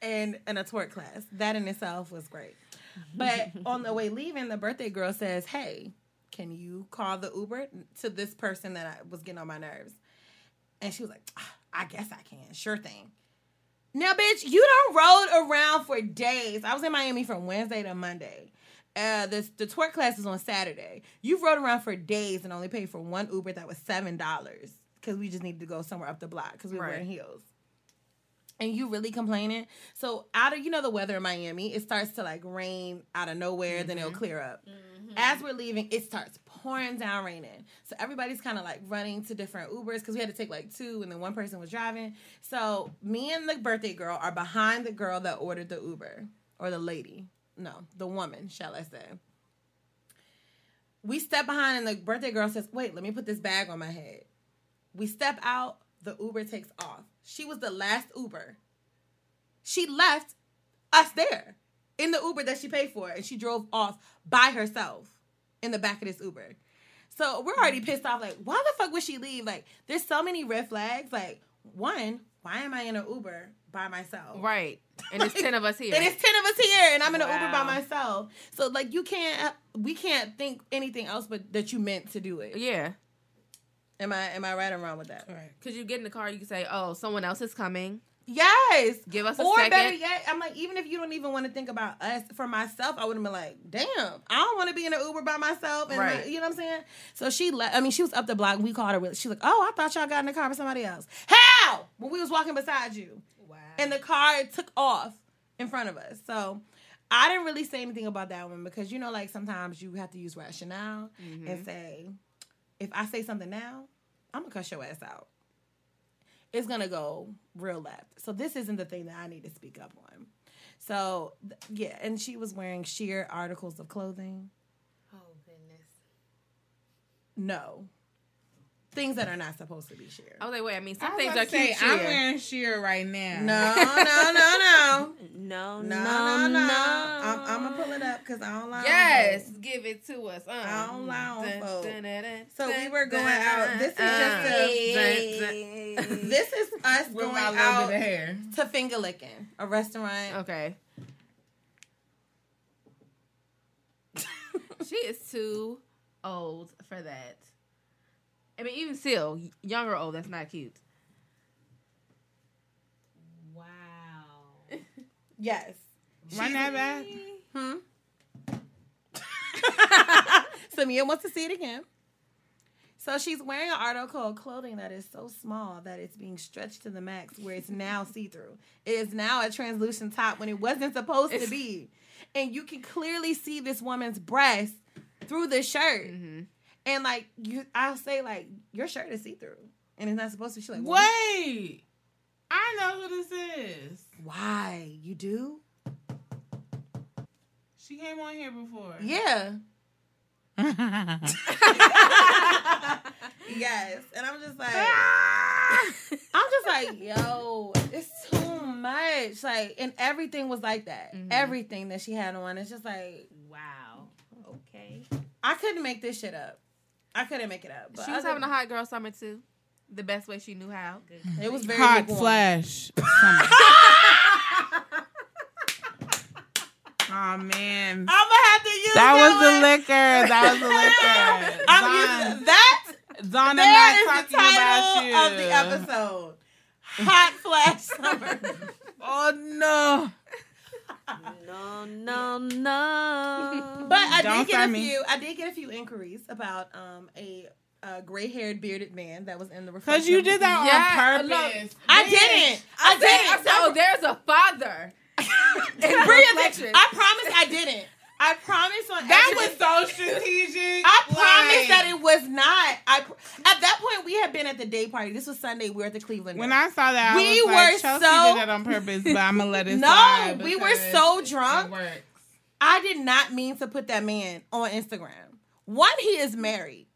and and a twerk class. That in itself was great. But (laughs) on the way leaving, the birthday girl says, "Hey, can you call the Uber to this person that I was getting on my nerves?" And she was like, "Ah, "I guess I can. Sure thing." Now, bitch, you don't rode around for days. I was in Miami from Wednesday to Monday. Uh, the the twerk class is on Saturday. You rode around for days and only paid for one Uber that was seven dollars because we just needed to go somewhere up the block because we were Right. wearing heels. And you really complaining? So out of you know the weather in Miami, it starts to like rain out of nowhere, then it'll mm-hmm. clear up. Mm-hmm. As we're leaving, it starts pouring down raining. So everybody's kind of like running to different Ubers because we had to take like two, and then one person was driving. So me and the birthday girl are behind the girl that ordered the Uber or the lady. No, the woman, shall I say. We step behind, and the birthday girl says, Wait, let me put this bag on my head. We step out, the Uber takes off. She was the last Uber. She left us there in the Uber that she paid for, and she drove off by herself in the back of this Uber. So we're already mm. pissed off. Like, why the fuck would she leave? Like, there's so many red flags. Like, one, why am I in an Uber by myself? Right. And it's (laughs) ten of us here. And it's ten of us here, and I'm in an Uber by myself. So like, you can't, we can't think anything else but that you meant to do it. yeah. Am I, am I right or wrong with that? Right. Cause you get in the car, you can say, "Oh, someone else is coming." Yes. Give us a or second. better yet, I'm like, even if you don't even want to think about us, for myself, I would have been like, damn, I don't want to be in an Uber by myself. And Right. like, you know what I'm saying? So she left. I mean, she was up the block. We called her. with- She's like, oh, I thought y'all got in the car with somebody else. How? When we was walking beside you. Wow. And the car took off in front of us. So I didn't really say anything about that one because, you know, like sometimes you have to use rationale and mm-hmm. say, if I say something now, I'm to cuss your ass out it's gonna go real left. So this isn't the thing that I need to speak up on. So th- yeah, and she was wearing sheer articles of clothing. oh goodness. No, things that are not supposed to be sheer. I was like, "Wait, I mean, some was things are say, cute." I'm wearing sheer right now. (laughs) No, no, no, no, No, no, no, no, no. no. I'm, I'm gonna pull it up because I don't lie. on Yes, folks. give it to us. Uh. I don't lie on Dun, folk. dun, dun, dun, So we were going dun, out. This is uh, just dun, dun. This is (laughs) us going out bit of hair. to finger licking, a restaurant. Okay. (laughs) she is too old for that. I mean, even still, young or old, that's not cute. Wow. (laughs) Yes. Run that back. Hmm. (laughs) Samia wants to see it again. So she's wearing an article of clothing that is so small that it's being stretched to the max, where it's now (laughs) see through. It is now a translucent top when it wasn't supposed to be, and you can clearly see this woman's breast through the shirt. Mm-hmm. And like you, I'll say like your shirt is see through, and it's not supposed to. be. She's like, well, Wait. I know who this is. Why? You do? She came on here before. Yeah. (laughs) yes. And I'm just like (laughs) I'm just like, yo, it's too much. Like, and everything was like that. Mm-hmm. Everything that she had on. It's just like, Wow. Okay. I couldn't make this shit up. I couldn't make it up. But She was other- having a hot girl summer too. The best way she knew how. It was very Hot flash. (laughs) summer. (laughs) oh man. I'm gonna have to use That was one. the liquor. That was the (laughs) liquor. I'm Zon, using that. Zon, I'm There not is talking the title about you. of the episode. Hot flash summer. Oh no. No, (laughs) no, no. (laughs) But I Don't did get start a me. few. I did get a few inquiries about um a, uh gray-haired bearded man that was in the Cause you did that Yeah, on purpose. I Bitch. didn't. I, I didn't. said, oh, there's a father. And Bria did- reflection. I promise I didn't. I promise on That was so strategic. I promise that it was not. I pr- at that point we had been at the day party. This was Sunday. We were at the Cleveland. When I saw that, I We was like, were Chelsea so- did that on purpose, but I'm gonna let it (laughs) No, slide we were because so It drunk. works. I did not mean to put that man on Instagram. One, he is married.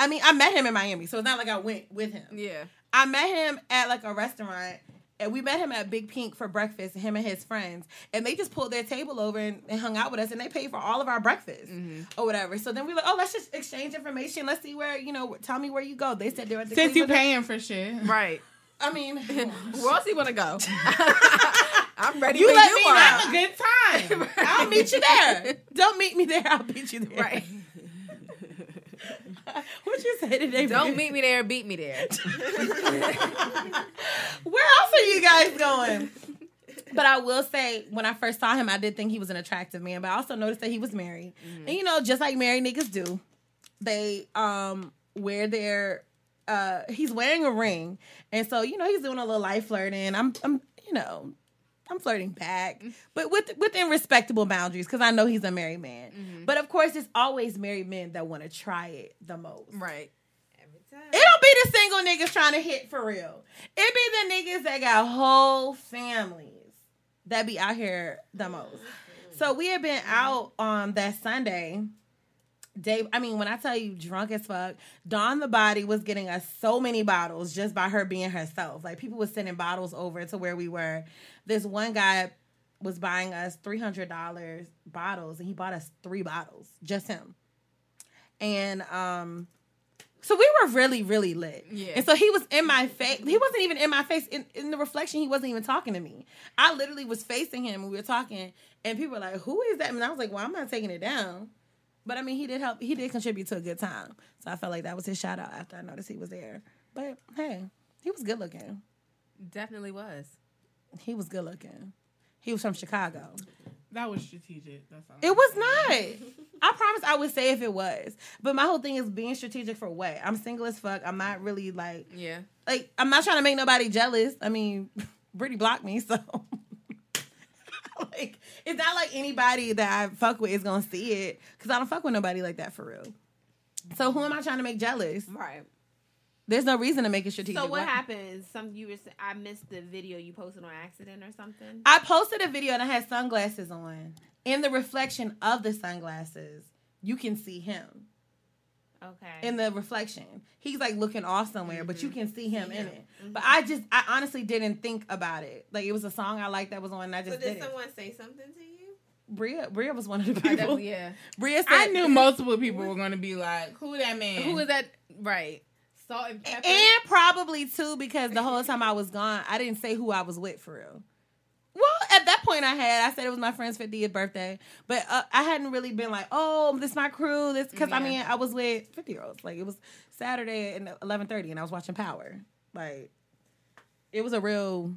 I mean, I met him in Miami, so it's not like I went with him. Yeah. I met him at like a restaurant, and we met him at Big Pink for breakfast. Him and his friends, and they just pulled their table over and, and hung out with us, and they paid for all of our breakfast mm-hmm. or whatever. So then we were like, oh, let's just exchange information. Let's see where you know. Tell me where you go. They said they're at the. Since you Cleveland- paying for shit, Right. I mean, (laughs) Where else you want to go? (laughs) I'm ready you when let you me are. know. a good time. (laughs) I'll meet you there. Don't meet me there. I'll meet you there. Right. (laughs) what you say today? Don't meet me there, beat me there. (laughs) Where else are you guys going? But I will say, when I first saw him, I did think he was an attractive man. But I also noticed that he was married, and you know, just like married niggas do, they um wear their uh he's wearing a ring, and so you know he's doing a little life flirting. I'm I'm you know. I'm flirting back, mm-hmm. but with within respectable boundaries because I know he's a married man. Mm-hmm. But of course, it's always married men that want to try it the most. right. Every time. It don't be the single niggas trying to hit for real. It be the niggas that got whole families that be out here the mm-hmm. most. So we had been out on that Sunday. Dave, I mean, when I tell you drunk as fuck, Dawn the body was getting us so many bottles just by her being herself. Like people were sending bottles over to where we were. This one guy was buying us three hundred dollars bottles, and he bought us three bottles, just him. And um, so we were really, really lit. Yeah. And so he was in my face. He wasn't even in my face. In, in the reflection, he wasn't even talking to me. I literally was facing him and we were talking. And people were like, who is that? And I was like, well, I'm not taking it down. But I mean, he did help. He did contribute to a good time. So I felt like that was his shout out after I noticed he was there. But hey, he was good looking. Definitely was. He was good looking. He was from Chicago. that was strategic. That's all. It was not. (laughs) I promise I would say if it was. But my whole thing is being strategic for what? I'm single as fuck. I'm not really like Yeah. like I'm not trying to make nobody jealous. I mean, (laughs) Brittany blocked me, so (laughs) like it's not like anybody that I fuck with is gonna see it because I don't fuck with nobody like that for real. So who am I trying to make jealous? Right. There's no reason to make it strategic. So what Why- happened? Some you were. I missed the video you posted on accident or something. I posted a video and I had sunglasses on. In the reflection of the sunglasses, you can see him. Okay. in the reflection. He's like looking off somewhere, but you mm-hmm. can see him in it. Mm-hmm. But I just, I honestly didn't think about it. Like it was a song I liked that was on, and I so just did did it. someone say something to you? Bria, Bria was one of the I people. definitely, yeah. Bria said, I knew multiple people were gonna be like, "Who that man? Who is that? Right. Salt and pepper. and probably too because the whole time I was gone, I didn't say who I was with for real. Well, at that point, I had. I said it was my friend's 50th birthday, but uh, I hadn't really been like, "Oh, this my crew." This because I mean, I was with 50 year olds. Like it was Saturday at 11:30, and I was watching Power. Like it was a real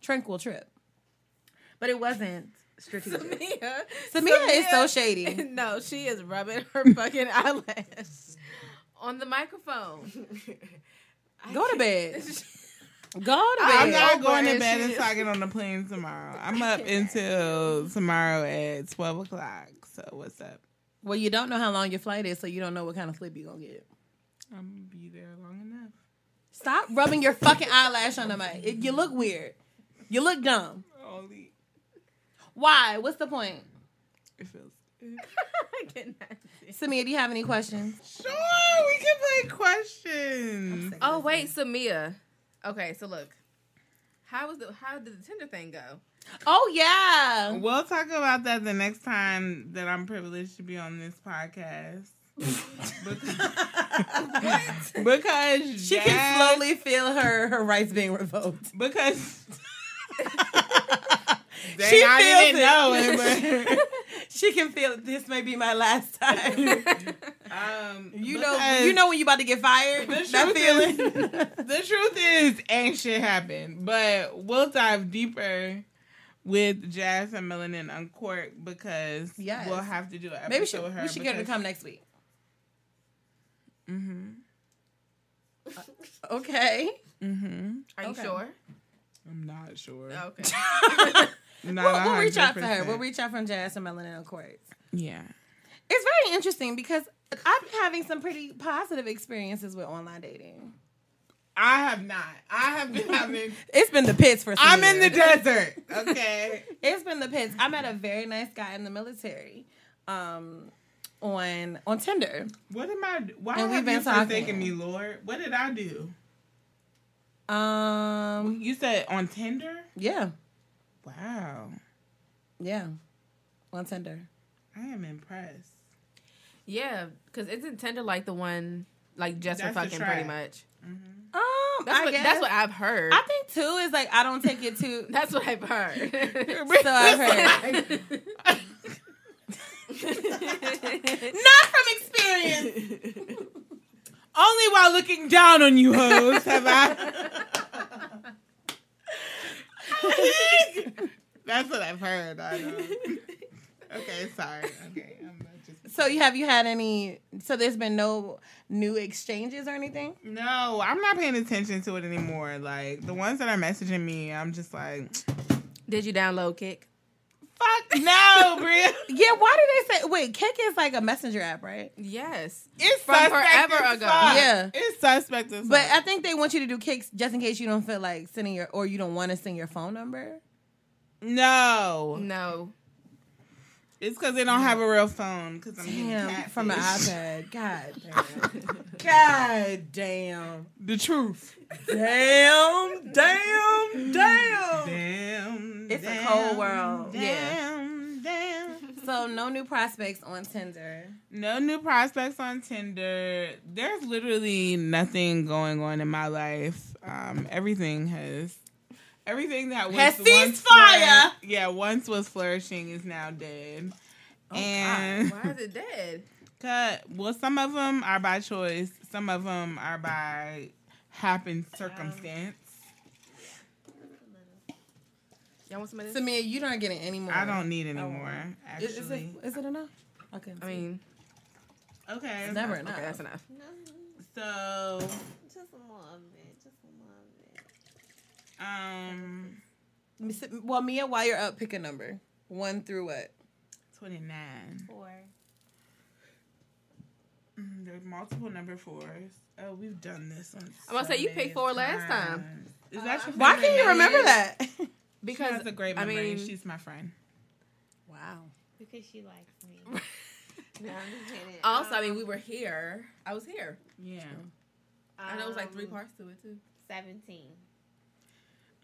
tranquil trip, but it wasn't strategic. Samia. Samia is so shady. (laughs) no, she is rubbing her fucking (laughs) eyelash on the microphone. (laughs) Go to bed. (laughs) Go to bed. I'm not going to and bed she until is- I get on the plane tomorrow. I'm up until tomorrow at twelve o'clock. So what's up? well, you don't know how long your flight is, so you don't know what kind of sleep you're gonna get. I'm gonna be there long enough. Stop rubbing your fucking eyelash on the mic. It- you look weird. You look dumb. Only Why? What's the point? it feels. (laughs) Samia, do you have any questions? Sure, we can play questions. Oh wait, Samia. Okay, so look. How was the how did the Tinder thing go? Oh yeah. We'll talk about that the next time that I'm privileged to be on this podcast. (laughs) because, because She Jazz- can slowly feel her her rights being revoked. because (laughs) Dang, She I feels didn't it. know it, (laughs) She can feel this may be my last time. um, You know, because you know when you about to get fired. The That truth feeling. (laughs) the truth is ain't shit happened, but we'll dive deeper with Jazz and Melanin on court because Yes. we'll have to do an episode Maybe she, with her. we should get her to come next week. Mm-hmm. Okay. Mm-hmm. Are you Okay. sure? I'm not sure. Okay. (laughs) Not We'll, we'll reach out to her. 100%. We'll reach out from Jazz and Melanin court. Yeah. It's very interesting because I've been having some pretty positive experiences with online dating. I have not. I have been having. (laughs) It's been the pits for. Some I'm in the desert. Okay. (laughs) It's been the pits. I met a very nice guy in the military, um, on on Tinder. What am I? Why And we've have been you forsaken me, Lord? What did I do? Um, You said on Tinder. yeah, Wow. yeah, on Tinder. I am impressed. yeah, because isn't Tinder like the one like just for That's the fucking pretty track. much? Um, That's I what guess. that's what I've heard. I think too is like I don't take it too. (laughs) that's what I've heard. (laughs) so (laughs) I've heard. Not from experience. Only while looking down on you hoes have I. That's what I've heard. I know. (laughs) Okay, sorry. Okay, I'm just. So you have you had any? So there's been no new exchanges or anything. No, I'm not paying attention to it anymore. Like the ones that are messaging me, I'm just like, Did you download Kik? fuck (laughs) no, Bria. Yeah, why do they say? Wait, Kik is like a messenger app, right? Yes. It's From forever ago. fuck. Yeah. it's suspect as well. But fuck. I think they want you to do Kiks just in case you don't feel like sending your or you don't want to send your phone number. No, No. it's because they don't have a real phone. Because I'm Damn, from an iPad. God (laughs) damn. God damn. The truth. Damn. Damn. Damn. Damn. It's a cold world. Damn. Damn. So no new prospects on Tinder. No new prospects on Tinder. There's literally nothing going on in my life. Um, everything has, everything that was Has once ceased fire. flour- Yeah, once was flourishing is now dead. Oh, and Why is it dead? (laughs) cut. Well, some of them are by choice. Some of them are by happen um, circumstance. Y'all want some of this? Samia, you don't getting any more. I don't need any oh, more. Is, is it, Actually, is it enough? Okay. I mean, okay. it's never enough. okay, that's enough. So, Just a little bit. Just a little bit. Um, me sit- Well, Mia, while you're up, pick a number. One through what? twenty nine. Four. Mm, There's multiple number fours. Oh, we've done this on. I'm gonna say, you so picked many four last time. Is that your Why favorite can you number? remember that? (laughs) (laughs) She Because has a great I memory. mean- She's my friend. wow. Because she likes me. (laughs) no, I'm just kidding. also, I mean, Um, we were here. I was here. Yeah. I know it was like three um, parts to it too. 17.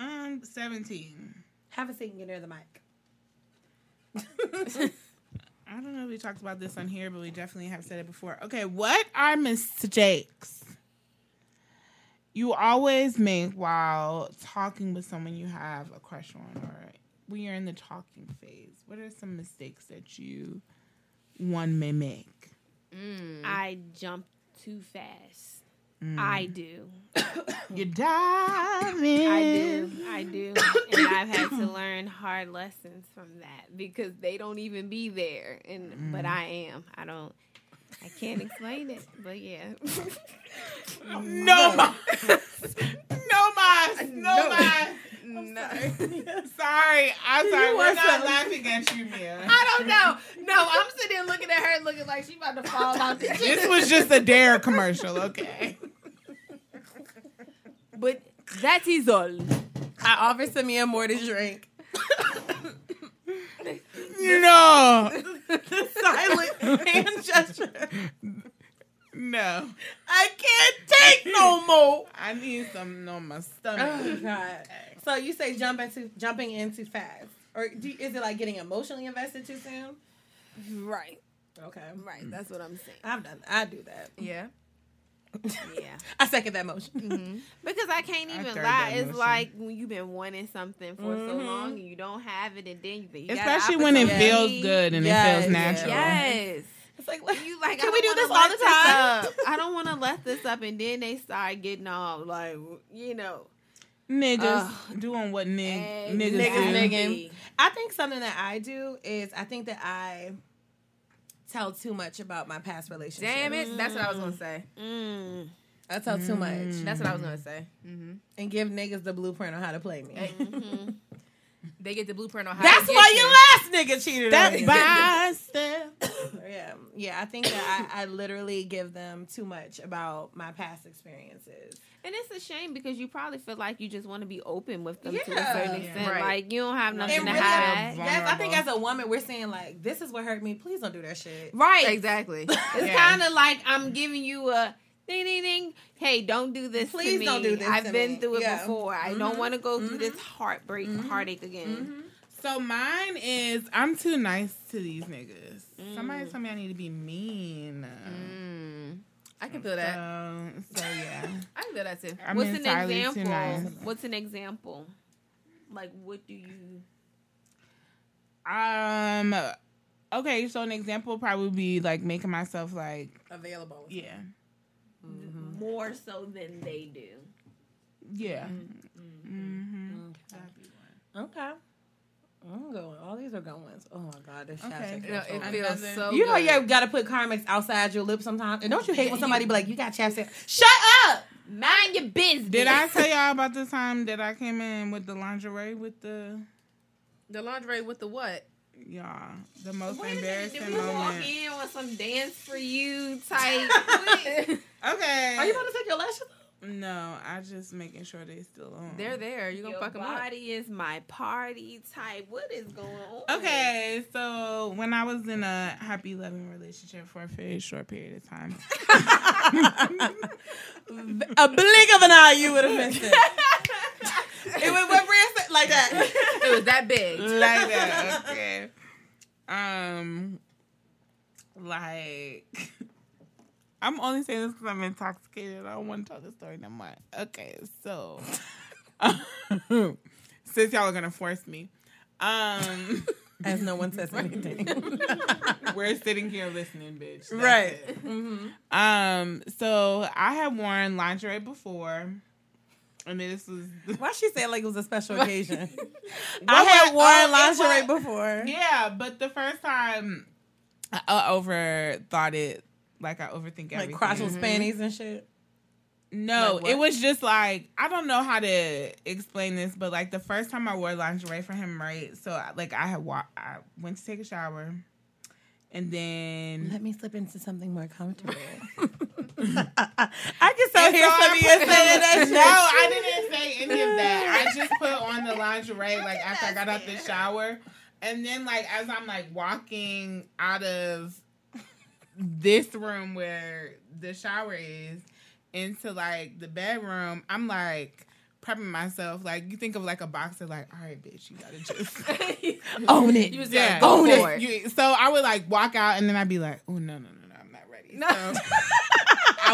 Um, seventeen. Have a seat and get near the mic. (laughs) I don't know if we talked about this on here, but we definitely have said it before. Okay, what are mistakes you always make while talking with someone you have a crush on or when you're in the talking phase? What are some mistakes that you one may make? I jump too fast. Mm. I do. (coughs) You dive in. I do. I do. And I've had to (coughs) learn hard lessons from that because they don't even be there. And but I am. I don't I can't explain it. But yeah. (laughs) No mas. No mas. No mas. No, Sorry, (laughs) I'm sorry. You We're not so- laughing at you, Mia. I don't know. No, I'm sitting there looking at her, looking like she about to fall out the gym. (laughs) This was just a dare commercial, okay? But that is all. I offered Samia more to drink. No, (laughs) Silent hand gesture. no. I can't take no more. I need something on my stomach. Oh God. So you say jump into jumping in too fast, or do, is it like getting emotionally invested too soon? Right. Okay. Right. That's what I'm saying. I've done. I do that. Yeah. Yeah. (laughs) I second that motion. Because I can't even third lie. It's motion. like when you've been wanting something for so Mhm. long and you don't have it, and then you, you got Especially when it feels good and Yes, it feels natural. Yes. It's like, You like? Can we don't this all the time? (laughs) I don't want to let this up, and then they start getting all like, you know, Niggas Ugh. doing what nig- niggas, Niggas do. nigging. I think something that I do is I think that I tell too much about my past relationships. Damn it. That's what I was gonna say. Mm. I tell too much That's what I was gonna say. Mm-hmm. and give niggas the blueprint on how to play me. They get the blueprint on how. That's to get why you. your last nigga cheated on That you. by (laughs) step. yeah, yeah. I think that I, I literally give them too much about my past experiences. And it's a shame because you probably feel like you just want to be open with them to a certain Yeah. extent. Right. Like you don't have nothing And to really, hide. yes, I think as a woman, we're saying like, "This is what hurt me. Please don't do that shit." Right. Exactly. (laughs) It's Yeah. kind of like I'm giving you a ding ding ding. Hey, don't do this. to Please me. don't do this I've to been me. through it Yeah. before. I don't Mhm. want to go through Mhm. this heartbreak, heartache again. So mine is I'm too nice to these niggas. Mm. Somebody told me I need to be mean. Mm. I can feel that. So, so yeah. (laughs) I can feel that too. I'm What's an entirely too example? nice. What's an example? Like, what do you? Um. Okay, so an example would probably be like making myself like Available. yeah, More so than they do. yeah. Mm-hmm. hmm Okay. I'm going. All these are good ones. Oh my god, this Okay. chapstick You know, feels so it good. feels so. You know, you gotta put Carmex outside your lips sometimes. And don't you hate when somebody be like, "You got chapstick"? Shut up. Mind your business. Did I tell y'all about the time that I came in with the lingerie with the the lingerie with the what? Y'all the most Wait a embarrassing did we walk in with some dance for you type? (laughs) Okay. Are you about to take your lashes? off? No, I just making sure they still on. They're there. You gonna Your fuck them up? body is my party type. What is going on? Okay, so when I was in a happy loving relationship for a very short period of time, (laughs) (laughs) A blink of an eye, you would have missed it. it was what Bria said, like that. It was that big. like that, okay. Um, like I'm only saying this because I'm intoxicated. I don't want to tell the story no more. Okay, so (laughs) since y'all are gonna force me, um, (laughs) As no one says anything. (laughs) we're sitting here listening, bitch. That's right. it. Mhm. Um, so I had worn lingerie before. And this was Why she said like it was a special occasion? (laughs) I had worn um, lingerie was- before. Yeah, but the first time I I overthought it, like I overthink everything. Like everything. crotchal panties and shit. No, Like it was just like I don't know how to explain this, but like the first time I wore lingerie for him, right? So like I had wa- I went to take a shower, and then Let me slip into something more comfortable. (laughs) I can so And hear so I Samia saying that shit. No, I didn't say any of that. I just put on the lingerie like after I got out the shower. And then like as I'm like walking out of this room where the shower is into like the bedroom, I'm like prepping myself. Like you think of like a boxer, like, all right, bitch, you gotta just (laughs) Own it. You was yeah, yeah, go own it. it. you, so I would like walk out and then I'd be like, oh no, no, no, no, I'm not ready. So (laughs)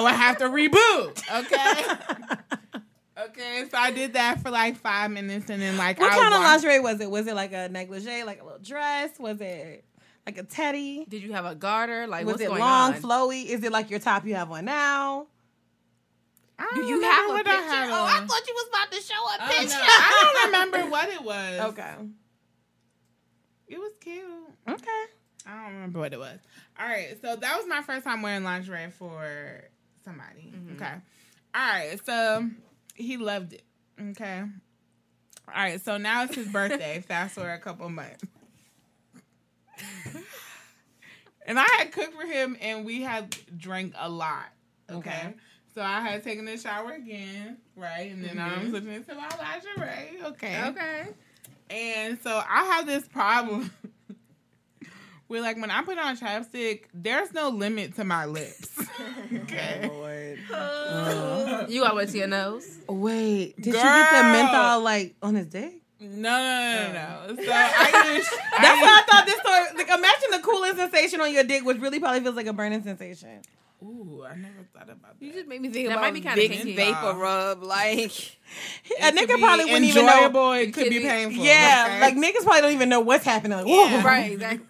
I would have to reboot. Okay. (laughs) okay. So I did that for like five minutes and then like What I kind of lingerie was it? Was it like a negligee, like a little dress? Was it like a teddy? Did you have a garter? Like Was what's it going long, on? flowy? Is it like your top you have on now? I don't Do you remember have a what picture? I had oh, I thought you was about to show a Oh, picture. no, I don't (laughs) remember what it was. Okay. It was cute. Okay. I don't remember what it was. All right, so that was my first time wearing lingerie for somebody. Mm-hmm. Okay. All right, so he loved it. Okay. All right, so now it's his birthday. (laughs) Fast forward a couple months. and I had cooked for him and we had drank a lot. Okay. Okay. So I had taken a shower again, right? And then I'm mm-hmm. switching into my lingerie. Okay. Okay. And so I have this problem (laughs) where, like, when I put on chapstick, there's no limit to my lips. (laughs) okay. Oh, uh-huh. You all the way to your nose. Wait, did you get the menthol like on his dick? No, no, no, no. no. Oh. So I (laughs) use. That's why I thought this story. Like, imagine the cooling sensation on your dick, which really probably feels like a burning sensation. Ooh, I never thought about that. You just made me think That about might be kinda Vicks kinky. vapor rub. Like, (laughs) A nigga probably wouldn't even know. enjoyable, It could could be be- painful. Yeah, okay? like niggas probably don't even know what's happening. Like, whoa. Yeah. Right, exactly.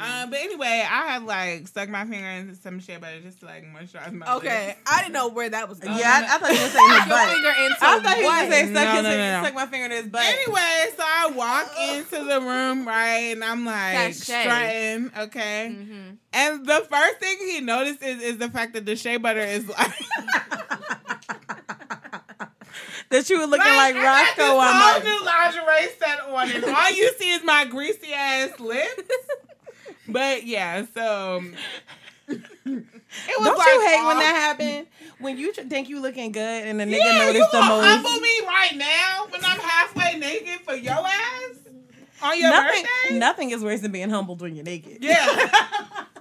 Um, but anyway, I had like stuck my finger into some shit, but it just to like moisturize my okay, lips. I didn't know where that was going. Yeah, I, I thought you were saying his Your butt. finger into I thought he was what? gonna say stuck, No, his, no, no, no. stuck my finger in his butt. Anyway, so I walk into the room, right, and I'm like Sachet. strutting, okay. Mhm. And the first thing he notices is the fact that the shea butter is like (laughs) that you were looking like, Roscoe. I got this whole my. new lingerie set on, and all you see is my greasy ass lips. But yeah, so um, it was Don't like you hate when that happened? When you think you looking good and the nigga Yeah, you noticed the gonna most. humble me right now when I'm halfway naked for your ass on your Nothing, birthday? nothing is worse than being humbled when you're naked. Yeah. (laughs)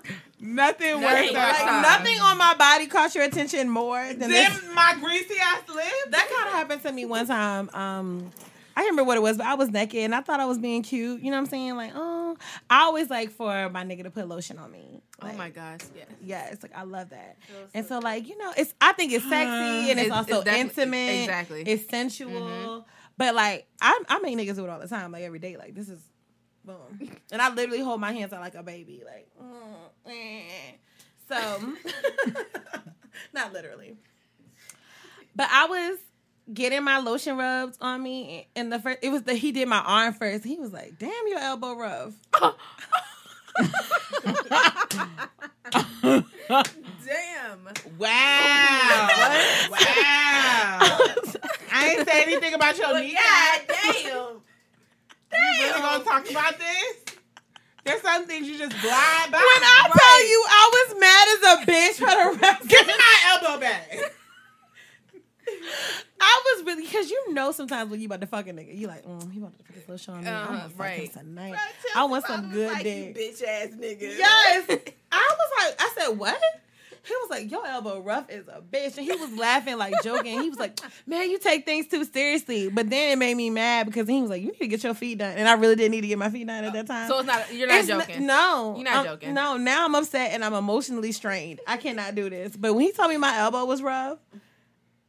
Nothing Nothing worse Like nothing on my body caught your attention more than. Them my greasy ass lips. That kind of happened to me one time. Um, I can't remember what it was, but I was naked and I thought I was being cute. You know what I'm saying? Like, oh, I always like for my nigga to put lotion on me. Oh my gosh, yeah. Yeah, it's like I love that. And so like, you know, it's I think it's sexy (sighs) and it's, It's- also it's intimate. exactly. It's sensual. But like I I make niggas do it all the time, like every day. Like this is boom. And I literally hold my hands out like a baby. Like mm, eh. so (laughs) not literally. But I was getting my lotion rubs on me and the first it was the he did my arm first. He was like, damn your elbow rough. (laughs) Damn. Wow. wow. I ain't say anything about your knee. God damn. You really gonna talk about this? There's some things you just glide by. When I tell you I was mad as a bitch for the rest Give me my elbow back. I was really because you know sometimes when you about to fuck a nigga, you like, mm, he about to put his lotion on me. I'm Uh-huh, gonna fuck him right. tonight. I want some good dick. bitch ass nigga. Yes. (laughs) I was like, I said, what? He was like, your elbow rough is a bitch. And he was laughing, like joking. He was like, man, you take things too seriously. But then it made me mad because he was like, you need to get your feet done. And I really didn't need to get my feet done at that time. So it's not. You're not It's joking. no, You're not I'm- joking. No, now I'm upset and I'm emotionally strained. I cannot do this. But when he told me my elbow was rough,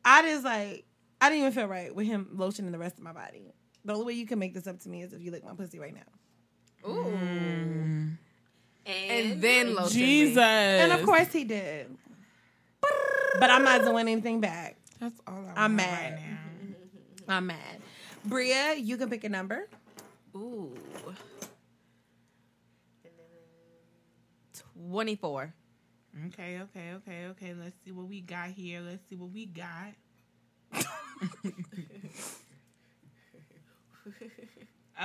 I just like I didn't even feel right with him lotioning the rest of my body. The only way you can make this up to me is if you lick my pussy right now. Ooh. Mm. And, And then lotion. me. Jesus. And of course he did. But I'm not doing anything back. That's all I I'm want mad. right now. (laughs) I'm mad. Bria, you can pick a number. Ooh. Twenty-four. Okay, okay, okay, okay. Let's see what we got here. Let's see what we got.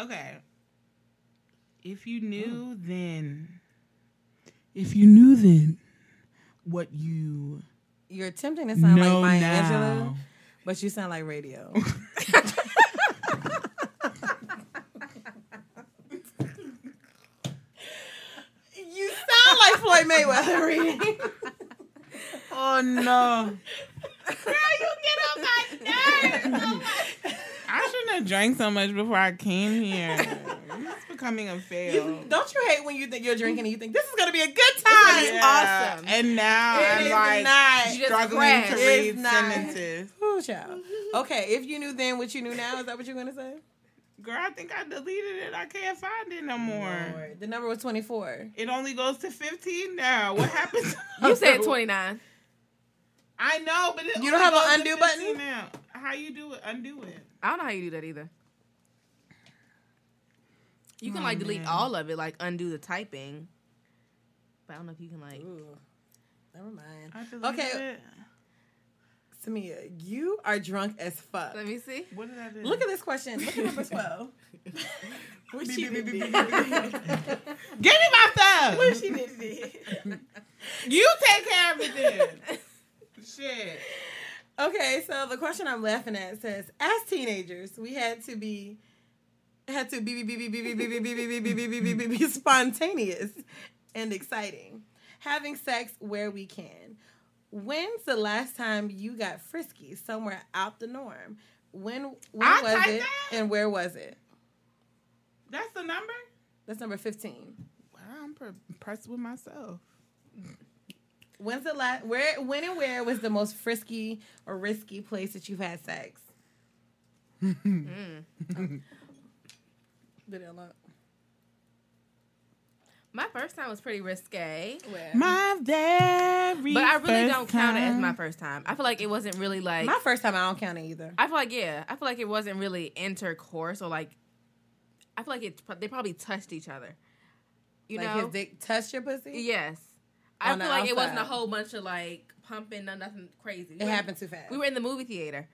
Okay. If you knew then, if you knew then what you You're attempting to sound like Maya now, Angelou, but you sound like radio. (laughs) you sound like Floyd Mayweather reading. Oh no. (laughs) Girl, you get on my nerves. Oh (laughs) I shouldn't have drank so much before I came here. It's becoming a fail. Don't you hate when you think you're drinking and you think this is gonna be a good time? Yeah. awesome. And now It I'm like not. Struggling to read not. sentences. Ooh, child. Okay, if you knew then what you knew now, is that what you're gonna say? Girl, I think I deleted it. I can't find it no more. The number was 24. It only goes to 15 now. What happened? You said (laughs) twenty-nine. I know, but it You don't have an undo button? Now. How you do it? Undo it. I don't know how you do that either. You can Oh, like delete man. all of it, like undo the typing. But I don't know if you can like. Never mind. I Okay. it. Samia, you are drunk as fuck. Let me see. What did I do? Look at this question. Look at number 12. what she did. Give me my stuff. What she did. You take care of it then. (laughs) Shit. Okay, so the question I'm laughing at says, as teenagers, we had to be had to be be be be be be be be be be be be be be be spontaneous and exciting. Having sex where we can. When's the last time you got frisky somewhere out the norm? When when was it and where was it? That's the number. That's number 15. Wow, I'm impressed with myself. When's the last where when and where was the most frisky or risky place that you've had sex? (laughs) Did it unlock? My first time was pretty risque, My very. but I really first don't count it as my first time. I feel like it wasn't really like. My first time, I don't count it either. I feel like yeah. I feel like it wasn't really intercourse or like. I feel like it. They probably touched each other. You like know. his dick touched your pussy. Yes. I feel the like it wasn't a whole bunch of like pumping, no, nothing crazy. It happened too fast. We were in the movie theater.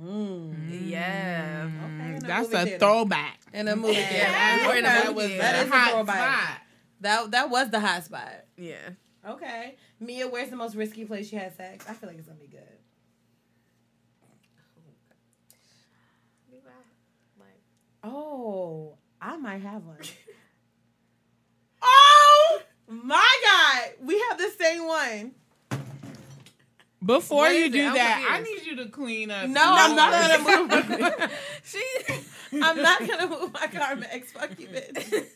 Mm. Yeah. Okay, in a That's a theater. throwback. in a movie theater. Yeah, we're in a Okay. movie was theater. That is a hot throwback. spot. That that was the hot spot. Yeah. Okay, Mia, where's the most risky place you had sex? I feel like it's gonna be good. Oh, I might have one. My god, we have the same one. Before What you is it? do that, I need you to clean up. No, no I'm not gonna move. (laughs) (laughs) She. I'm not gonna move my Carmex. Fuck you, bitch.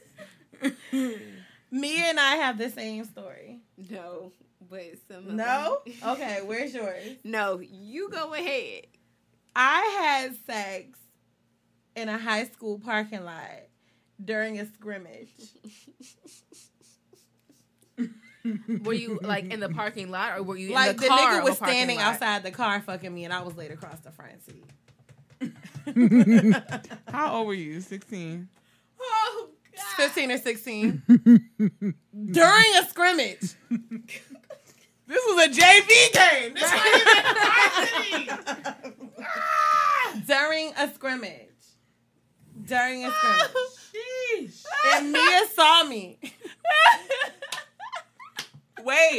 (laughs) Mia and I have the same story. No, but some. of No? them- Okay, where's yours? No, you go ahead. I had sex in a high school parking lot during a scrimmage. Were you like in the parking lot or were you Like in the, the car? nigga was a standing lot? outside the car fucking me, and I was laid across the front seat. (laughs) How old were you? 16. Oh, God. 15 or 16. (laughs) during a scrimmage. This was a JV game. This wasn't even varsity. (laughs) Ah! during a scrimmage. During a oh, scrimmage. Sheesh. and Mia saw me.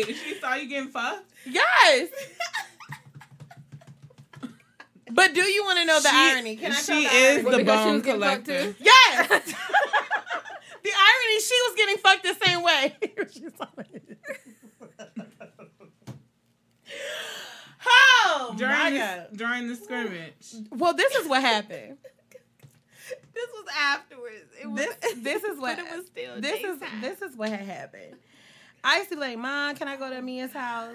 Wait, she saw you getting fucked? Yes. But do you want to know the She- irony? Can I tell she the is irony? the because bone was getting fucked collector. too? Yes. (laughs) the irony, she was getting fucked the same way. (laughs) She oh my During god. the, during the scrimmage. Well, this is what happened. This was afterwards. It was, This this is (laughs) what but it was still this is this is what had happened. I used to be like, Mom, can I go to Mia's house?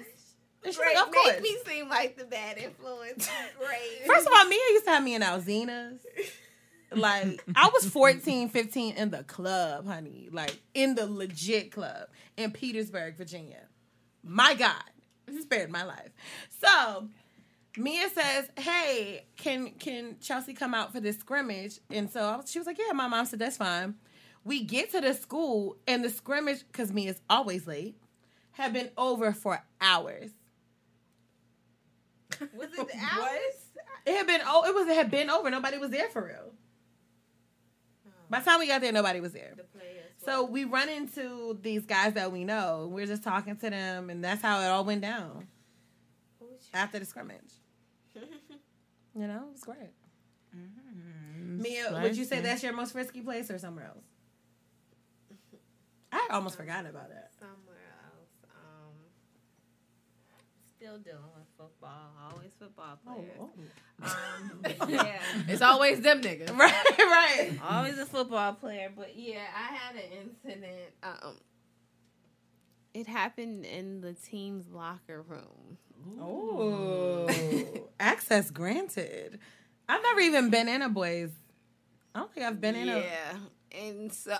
And she's Great. like, Of course. Make me seem like the bad influence. (laughs) Great. First of all, Mia used to have me in Alzina's. Like, I was 14, 15 in the club, honey. Like, in the legit club in Petersburg, Virginia. My God, This is spared my life. So, Mia says, "Hey, can can Chelsea come out for this scrimmage?" And so she was like, "Yeah." My mom said, "That's fine." We get to the school, and the scrimmage, because Mia's always late, had been over for hours. was it the hours? (laughs) It had been oh, it was it had been over. Nobody was there for real. By the time we got there, nobody was there. The players. So we run into these guys that we know. We're just talking to them, and that's how it all went down after the scrimmage. (laughs) You know, it was great. Mm-hmm. Mia, would you say that's your most risky place or somewhere else? I had almost forgot about that. somewhere else. Um, still dealing with football. Always football Oh, players. oh. Um, (laughs) yeah. It's always them niggas. (laughs) right, right. Always a football player, but yeah, I had an incident. Um, it happened in the team's locker room. Oh, (laughs) access granted. I've never even been in a boys. I don't think I've been in a. yeah, and so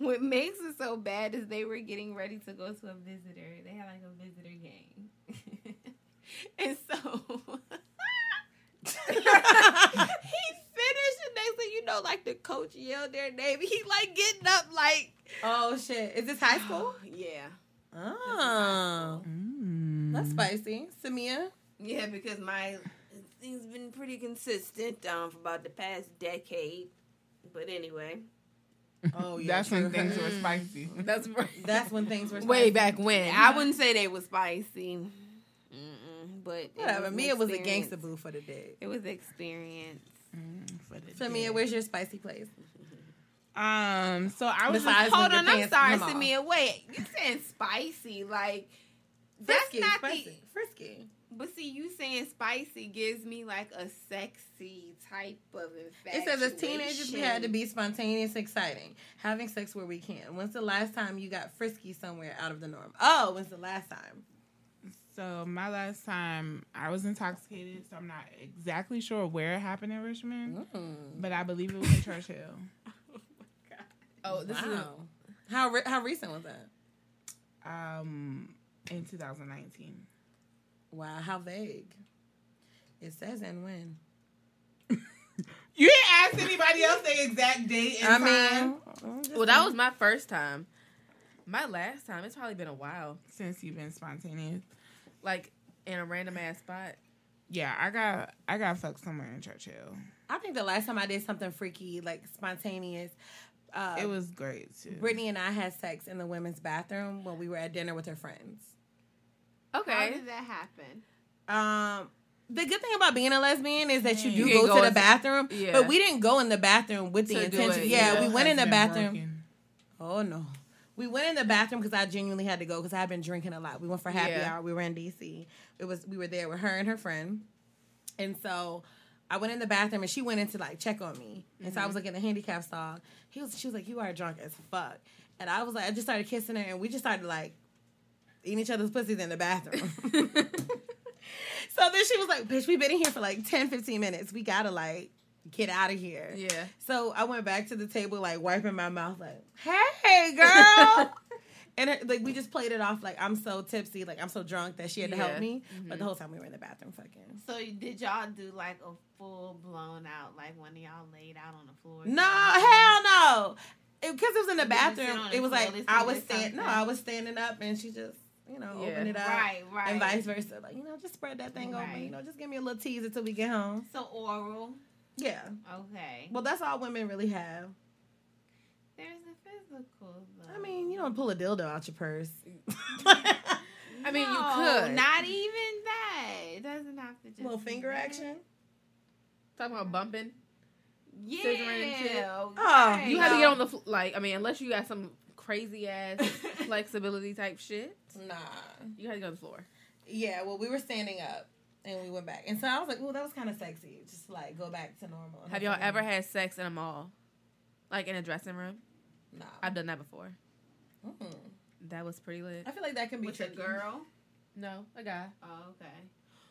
what makes it so bad is they were getting ready to go to a visitor. They had like a visitor game, (laughs) and so (laughs) he finished, and they said, you know, like the coach yelled their name. He like getting up, like, Oh shit! Is this high school? (gasps) yeah, Oh, Mm. that's spicy. Samia. yeah, because my things been pretty consistent um for about the past decade. But anyway, Oh yeah, That's when things were mm. spicy. (laughs) That's. (laughs) That's when things were Way back when. I mm-hmm. wouldn't say they were spicy. Mm-mm. but it Whatever. Me, it was a experience. gangster boo for the day. It was experience. Mm-hmm. For the Samia, day. where's your spicy place? (laughs) Um, so I was Besides just, Hold on, I'm sorry, come off. Samia. Wait, you saying spicy? Like that's Frisky, not spicy, the. frisky. But see, you saying spicy gives me like a sexy type of It says as teenagers we had to be spontaneous, exciting, having sex where we can. When's the last time you got frisky somewhere out of the norm? Oh, when's the last time? so my last time I was intoxicated, so I'm not exactly sure where it happened in Richmond, but I believe it was in Church Hill. (laughs) Oh, my god! Oh, this is Wow. How re- how recent was that? Um, in 2019. Wow, how vague. It says and when. (laughs) You didn't ask anybody else the exact date and I time mean, well, that was my first time. My last time, it's probably been a while. since you've been spontaneous. Like in a random ass spot. Yeah, I got I got fucked somewhere in Church Hill. I think the last time I did something freaky, like spontaneous, uh, It was great too. Brittany and I had sex in the women's bathroom when we were at dinner with her friends. How did that happen? Um, the good thing about being a lesbian is that you do You go, go to the into- bathroom, yeah. but we didn't go in the bathroom with the To do intention. Yeah, yeah. we went in the bathroom. broken. Oh no. We went in the bathroom because I genuinely had to go because I had been drinking a lot. We went for happy Yeah. hour. We were in DC. It was we were there with her and her friend, and so I went in the bathroom and she went in to like check on me. And so I was like in the handicap stall. He was she was like, "You are drunk as fuck," and I was like, I just started kissing her and we just started like eating each other's pussies in the bathroom. (laughs) (laughs) so then she was like, "Bitch, we've been in here for like 10, 15 minutes. We gotta like." Get out of here. Yeah. So I went back to the table, like wiping my mouth, like, "Hey, girl," (laughs) and her, like we just played it off like I'm so tipsy, like I'm so drunk that she had to Yeah. help me. Mm-hmm. But the whole time we were in the bathroom, fucking. So did y'all do like a full blown out, like when y'all laid out on the floor? No, hell no, because it, was in the you bathroom. it the was floor like I was or stand, no. I was standing up, and she just. You know, Yeah. opened it up, Right, right. and vice versa. Like you know, just spread that thing open. Right. You know, just give me a little teaser till we get home. So oral. Yeah. Okay. Well, that's all women really have. There's a physical though. I mean, you don't pull a dildo out your purse. (laughs) I mean, No, you could. Not even that. It doesn't have to just little finger that. action. Talking about bumping. Yeah. Scissoring and shit. Oh, right. You have to get on the fl- like. I mean, unless you got some crazy ass (laughs) flexibility type shit, Nah. you gotta go to the floor. Yeah, well, we were standing up and we went back, and so I was like, "Oh, that was kind of sexy." Just like go back to normal. And Have y'all like, ever had sex in a mall, like in a dressing room? Nah. I've done that before. Mm-mm. That was pretty lit. I feel like that can be with a tricky. girl. No, a guy. Oh, okay.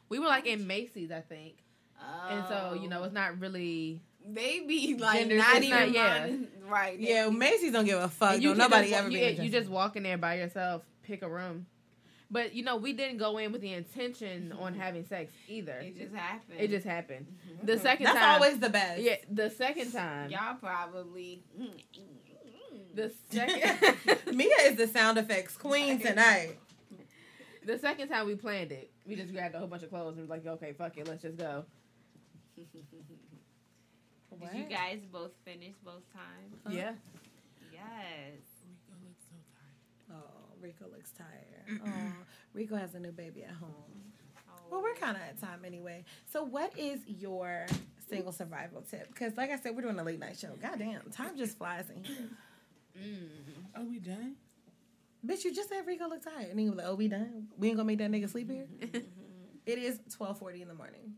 We were like in Macy's, I think, Oh. and so you know oh. it's not really. they be like Gender not it's even not- yeah. minding- right. Yeah, Macy's don't give a fuck. you Don't nobody just, ever you, be. you just room. walk in there by yourself, pick a room. But you know, we didn't go in with the intention on having sex either. It just happened. It just happened. Mm-hmm. The second That's time, always the best. yeah. The second time, y'all probably. Mm, the mm, mm. second, (laughs) Mia is the sound effects queen tonight. the second time we planned it, we just grabbed a whole bunch of clothes and was like, okay, fuck it, let's just go. (laughs) Did you guys both finish both times? Yeah. Yes. Oh, Rico looks tired. Oh, Rico has a new baby at home. Oh. Well, we're kind of at time anyway. So, what is your single survival tip? Because, like I said, we're doing a late night show. Goddamn, time just flies in here. Mm. Are we done? Bitch, you just said Rico look tired, and he was like, "Oh, we done? We ain't gonna make that nigga sleep here." Mm-hmm. it is twelve forty in the morning.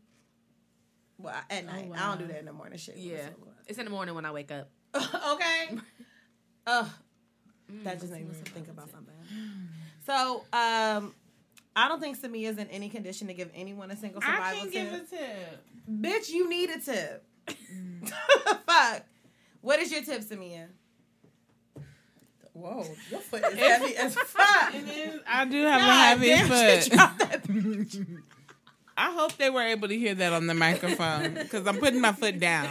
Well, at oh, night. I don't do that in the morning. Shit. Yeah. It's in the morning when I wake up. (laughs) okay. (laughs) Ugh. That just made me think about something. (sighs) So, um, I don't think Samia is in any condition to give anyone a single survival I can tip. give a tip. Bitch, you need a tip. (laughs) Fuck. What is your tip, Samia? Whoa, your (laughs) foot is heavy as fuck. It is. I do have God a heavy foot. (laughs) that I hope they were able to hear that on the microphone because I'm putting my foot down.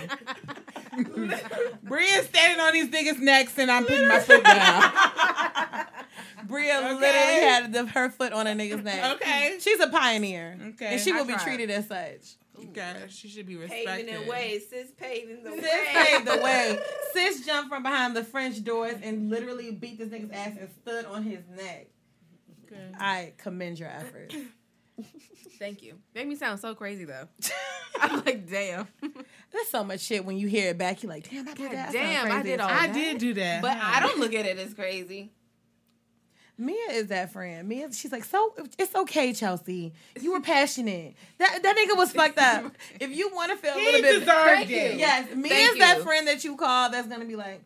(laughs) Bria's standing on these niggas' necks and I'm putting my foot down. (laughs) Bria Okay. literally had the, her foot on a nigga's neck. Okay. She's a pioneer. Okay. And she I will be tried. treated as such. Okay, she should be respected. Paving the way. Sis paving the Sis way. paved the way. (laughs) Sis jumped from behind the French doors and literally beat this nigga's ass and stood on his neck. Okay. I commend your efforts. Thank you. Make me sound so crazy though. (laughs) I'm like, damn. There's so much shit when you hear it back. You're like, damn, I did that. I sound damn, I did all. I that. did do that. But I don't look at it as crazy. Mia is that friend. Mia, she's like, so it's okay, Chelsea. You were passionate. That that nigga was fucked up. (laughs) If you want to feel a He little bit, deserved it. yes, Mia's Thank that you. friend that you call that's gonna be like,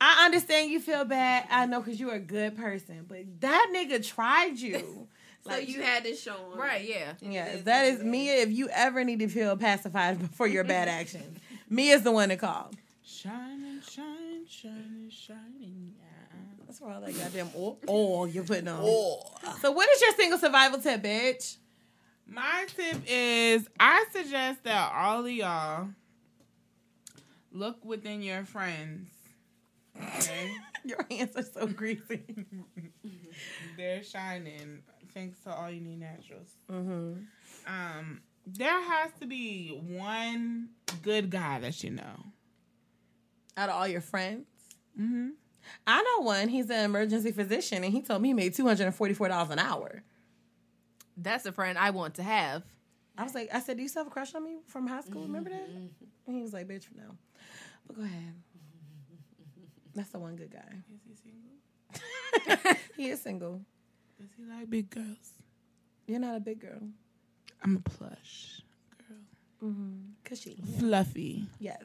I understand you feel bad. I know because you're a good person, but that nigga tried you. So you had to show him. Right, yeah. Yes, that is Mia. If you ever need to feel pacified (laughs) for your bad (laughs) actions, Mia's the one to call. Shining, shine, shining, shining. Yeah. That's for all that goddamn oil, oil you're putting on. So, what is your single survival tip, bitch? My tip is I suggest that all of y'all look within your friends. Okay? (laughs) Your hands are so greasy. They're shining thanks to all you need naturals. Mm-hmm. Um, there has to be one good guy that you know. Out of all your friends, Mm-hmm. I know one. He's an emergency physician, and he told me he made two hundred and forty-four dollars an hour. That's a friend I want to have. I was like, I said, "Do you still have a crush on me from high school? Remember that?" And he was like, "Bitch, no." But go ahead. (laughs) That's the one good guy. Is he single? (laughs) He is single. Does he like big girls? You're not a big girl. I'm a plush girl. Mm-hmm. Cause she, Fluffy. yes,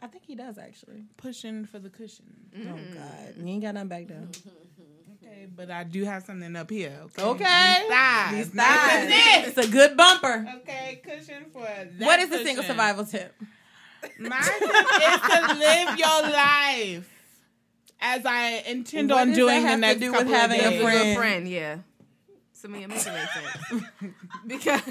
I think he does actually. Pushing for the cushion. Oh God, mm-hmm. you ain't got nothing back there. Mm-hmm. Okay, but I do have something up here. Okay. Okay, These thighs. These thighs. It's a good bumper. Okay, cushion for that. what is the single survival tip? My tip is to live your life as I intend What on doing that have the to next do with couple having a of days. friend? Friend, yeah. So me, it makes it sense. (laughs) because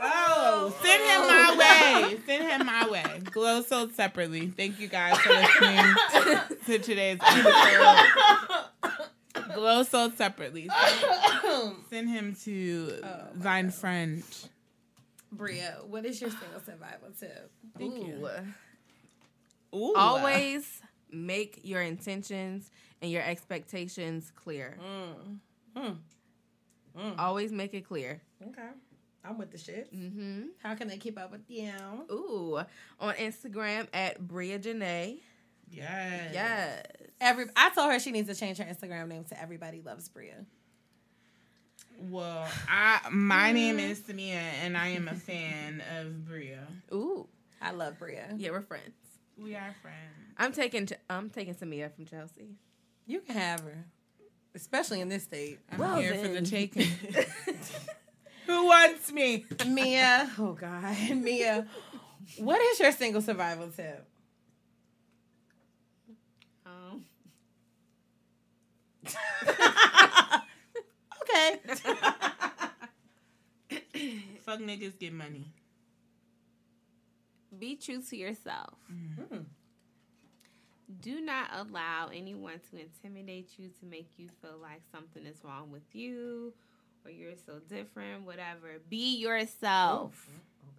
Oh, send him my way. Send him my way. Glow sold separately. Thank you guys for listening to today's episode. Glow sold separately. Send, send him to oh thine friend. Bria, what is your single survival tip? Thank ooh, you. Ooh. always make your intentions and your expectations clear. Mm. Mm. Mm. Always make it clear. Okay, I'm with the shit. Mm-hmm. How can they keep up with you? Ooh, on Instagram at Bria Janae. Yes. Yes. Every I told her she needs to change her Instagram name to Everybody Loves Bria. Well, I my name is Samia and I am a fan of Bria. Ooh, I love Bria. yeah, we're friends. We are friends. I'm taking I'm taking Samia from Chelsea. You can have her, especially in this state. I'm Well here for then. the taking. (laughs) Who wants me? Mia, oh God, (laughs) Mia, what is your single survival tip? Um, (laughs) Okay. Fuck niggas get money. Be true to yourself. Mm-hmm. Do not allow anyone to intimidate you to make you feel like something is wrong with you or you're so different, whatever. Be yourself. Oh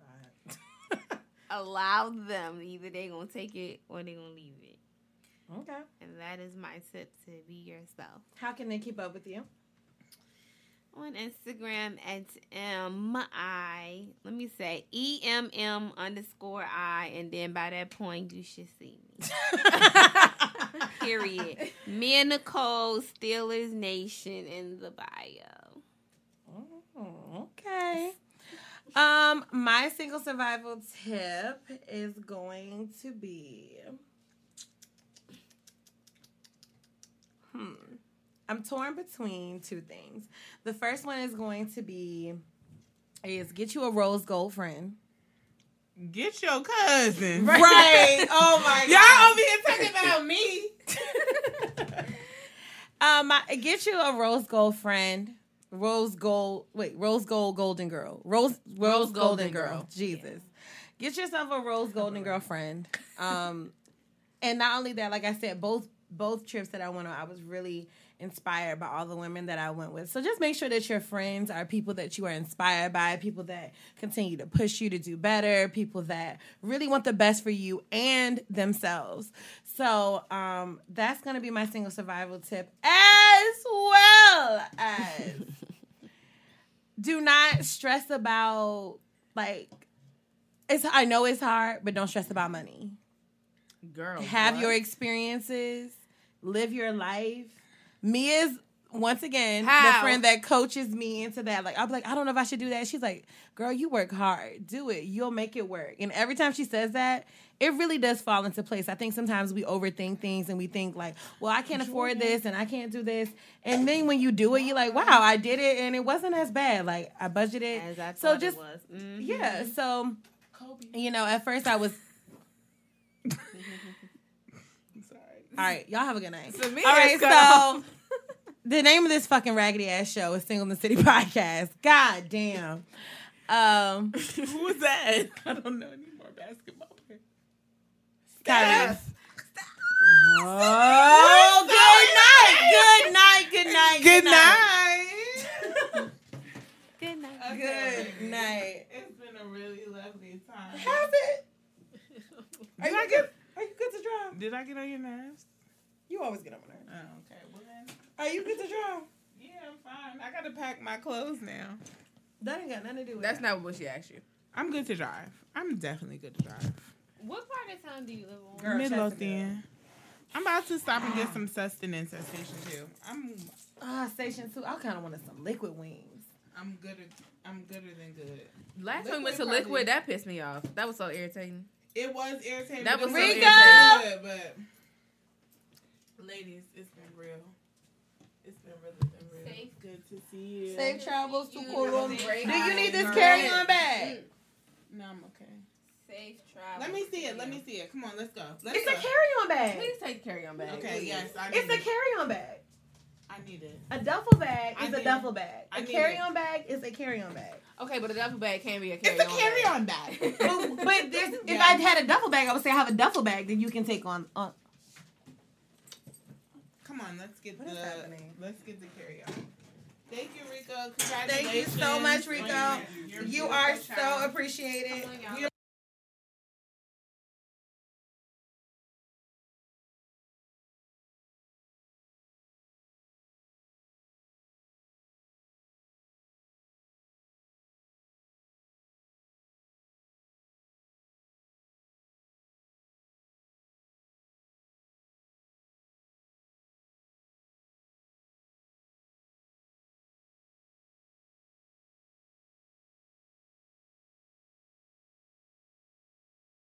God. (laughs) (laughs) Allow them. Either they're gonna take it or they're gonna leave it. Okay. And that is my tip to be yourself. How can they keep up with you? On Instagram at M I let me say E M M underscore I and then by that point you should see me. (laughs) Period. Me and Nicole Steelers Nation in the bio. Oh, okay. Um, my single survival tip is going to be Hmm. I'm torn between two things. The first one is going to be is get you a rose gold friend. Get your cousin. Right. oh my (laughs) God. Y'all over here talking about (laughs) me. Um, I, get you a rose gold friend. Rose gold. Wait, rose gold golden girl. Rose rose, golden, golden girl. girl. Jesus. Get yourself a rose golden girlfriend. Um, and not only that, like I said, both both trips that I went on, I was really inspired by all the women that I went with. So just make sure that your friends are people that you are inspired by, people that continue to push you to do better, people that really want the best for you and themselves. So um, that's gonna be my single survival tip, as well as (laughs) do not stress about like it's I know it's hard, but don't stress about money. Girl, Have what? your experiences, live your life. Me is once again the friend that coaches me into that. Like I'm like, I don't know if I should do that. She's like, girl, you work hard. Do it. You'll make it work. And every time she says that, it really does fall into place. I think sometimes we overthink things and we think like, well, I can't afford this and I can't do this. And then when you do it, you're like, wow, I did it and it wasn't as bad. Like I budgeted. As I so just it was. Mhm. yeah. So you know, at first I was All right, y'all have a good night. So me All right, is so (laughs) the name of this fucking raggedy ass show is Single in the City (laughs) podcast. God damn. Um, (laughs) Who was that? I don't know any more basketball players. Kyrie. Oh, good night. Good night. Good night. Good night. Good night. Good night. It's been a really lovely time. Have it. Are you get? good? Are you good to drive? Did I get on your nerves? You always get on my nerves. Oh, okay. Well then, Are you good to drive? yeah, I'm fine. I gotta pack my clothes now. That ain't got nothing to do with That's that. not what she asked you. I'm good to drive. I'm definitely good to drive. What part of town do you live on? Girl, Midlothian. I'm about to stop and get some sustenance at Station Two. I'm Ah, Station Two. I kind of wanted some liquid wings. I'm gooder. I'm gooder than good. Last time we went to Liquid Liquid, that pissed me off. That was so irritating. It was irritating. That was it so was irritating. but ladies, it's been real. It's been really been real. Safe. Good to see you. Safe travels to You Colombia. Do you need this carry-on bag? No, I'm okay. Safe travel. Let me see it. Let me see it. Come on, let's go. Let's It's go. a carry-on bag. Please take the carry on bag. Okay, yes, I need It's a carry-on bag. I need it. A duffel bag I is a need- duffel bag. I A need carry-on bag is a carry-on bag. Okay, but a duffel bag can be a carry on. It's on. a carry-on bag. (laughs) but but there's, if (laughs) Yeah. I had a duffel bag, I would say I have a duffel bag that you can take on. on. Come on, let's get What the happening? let's get the carry-on. Thank you, Rico. Congratulations. Thank you so much, Rico. You're You beautiful are so child. appreciated. Oh we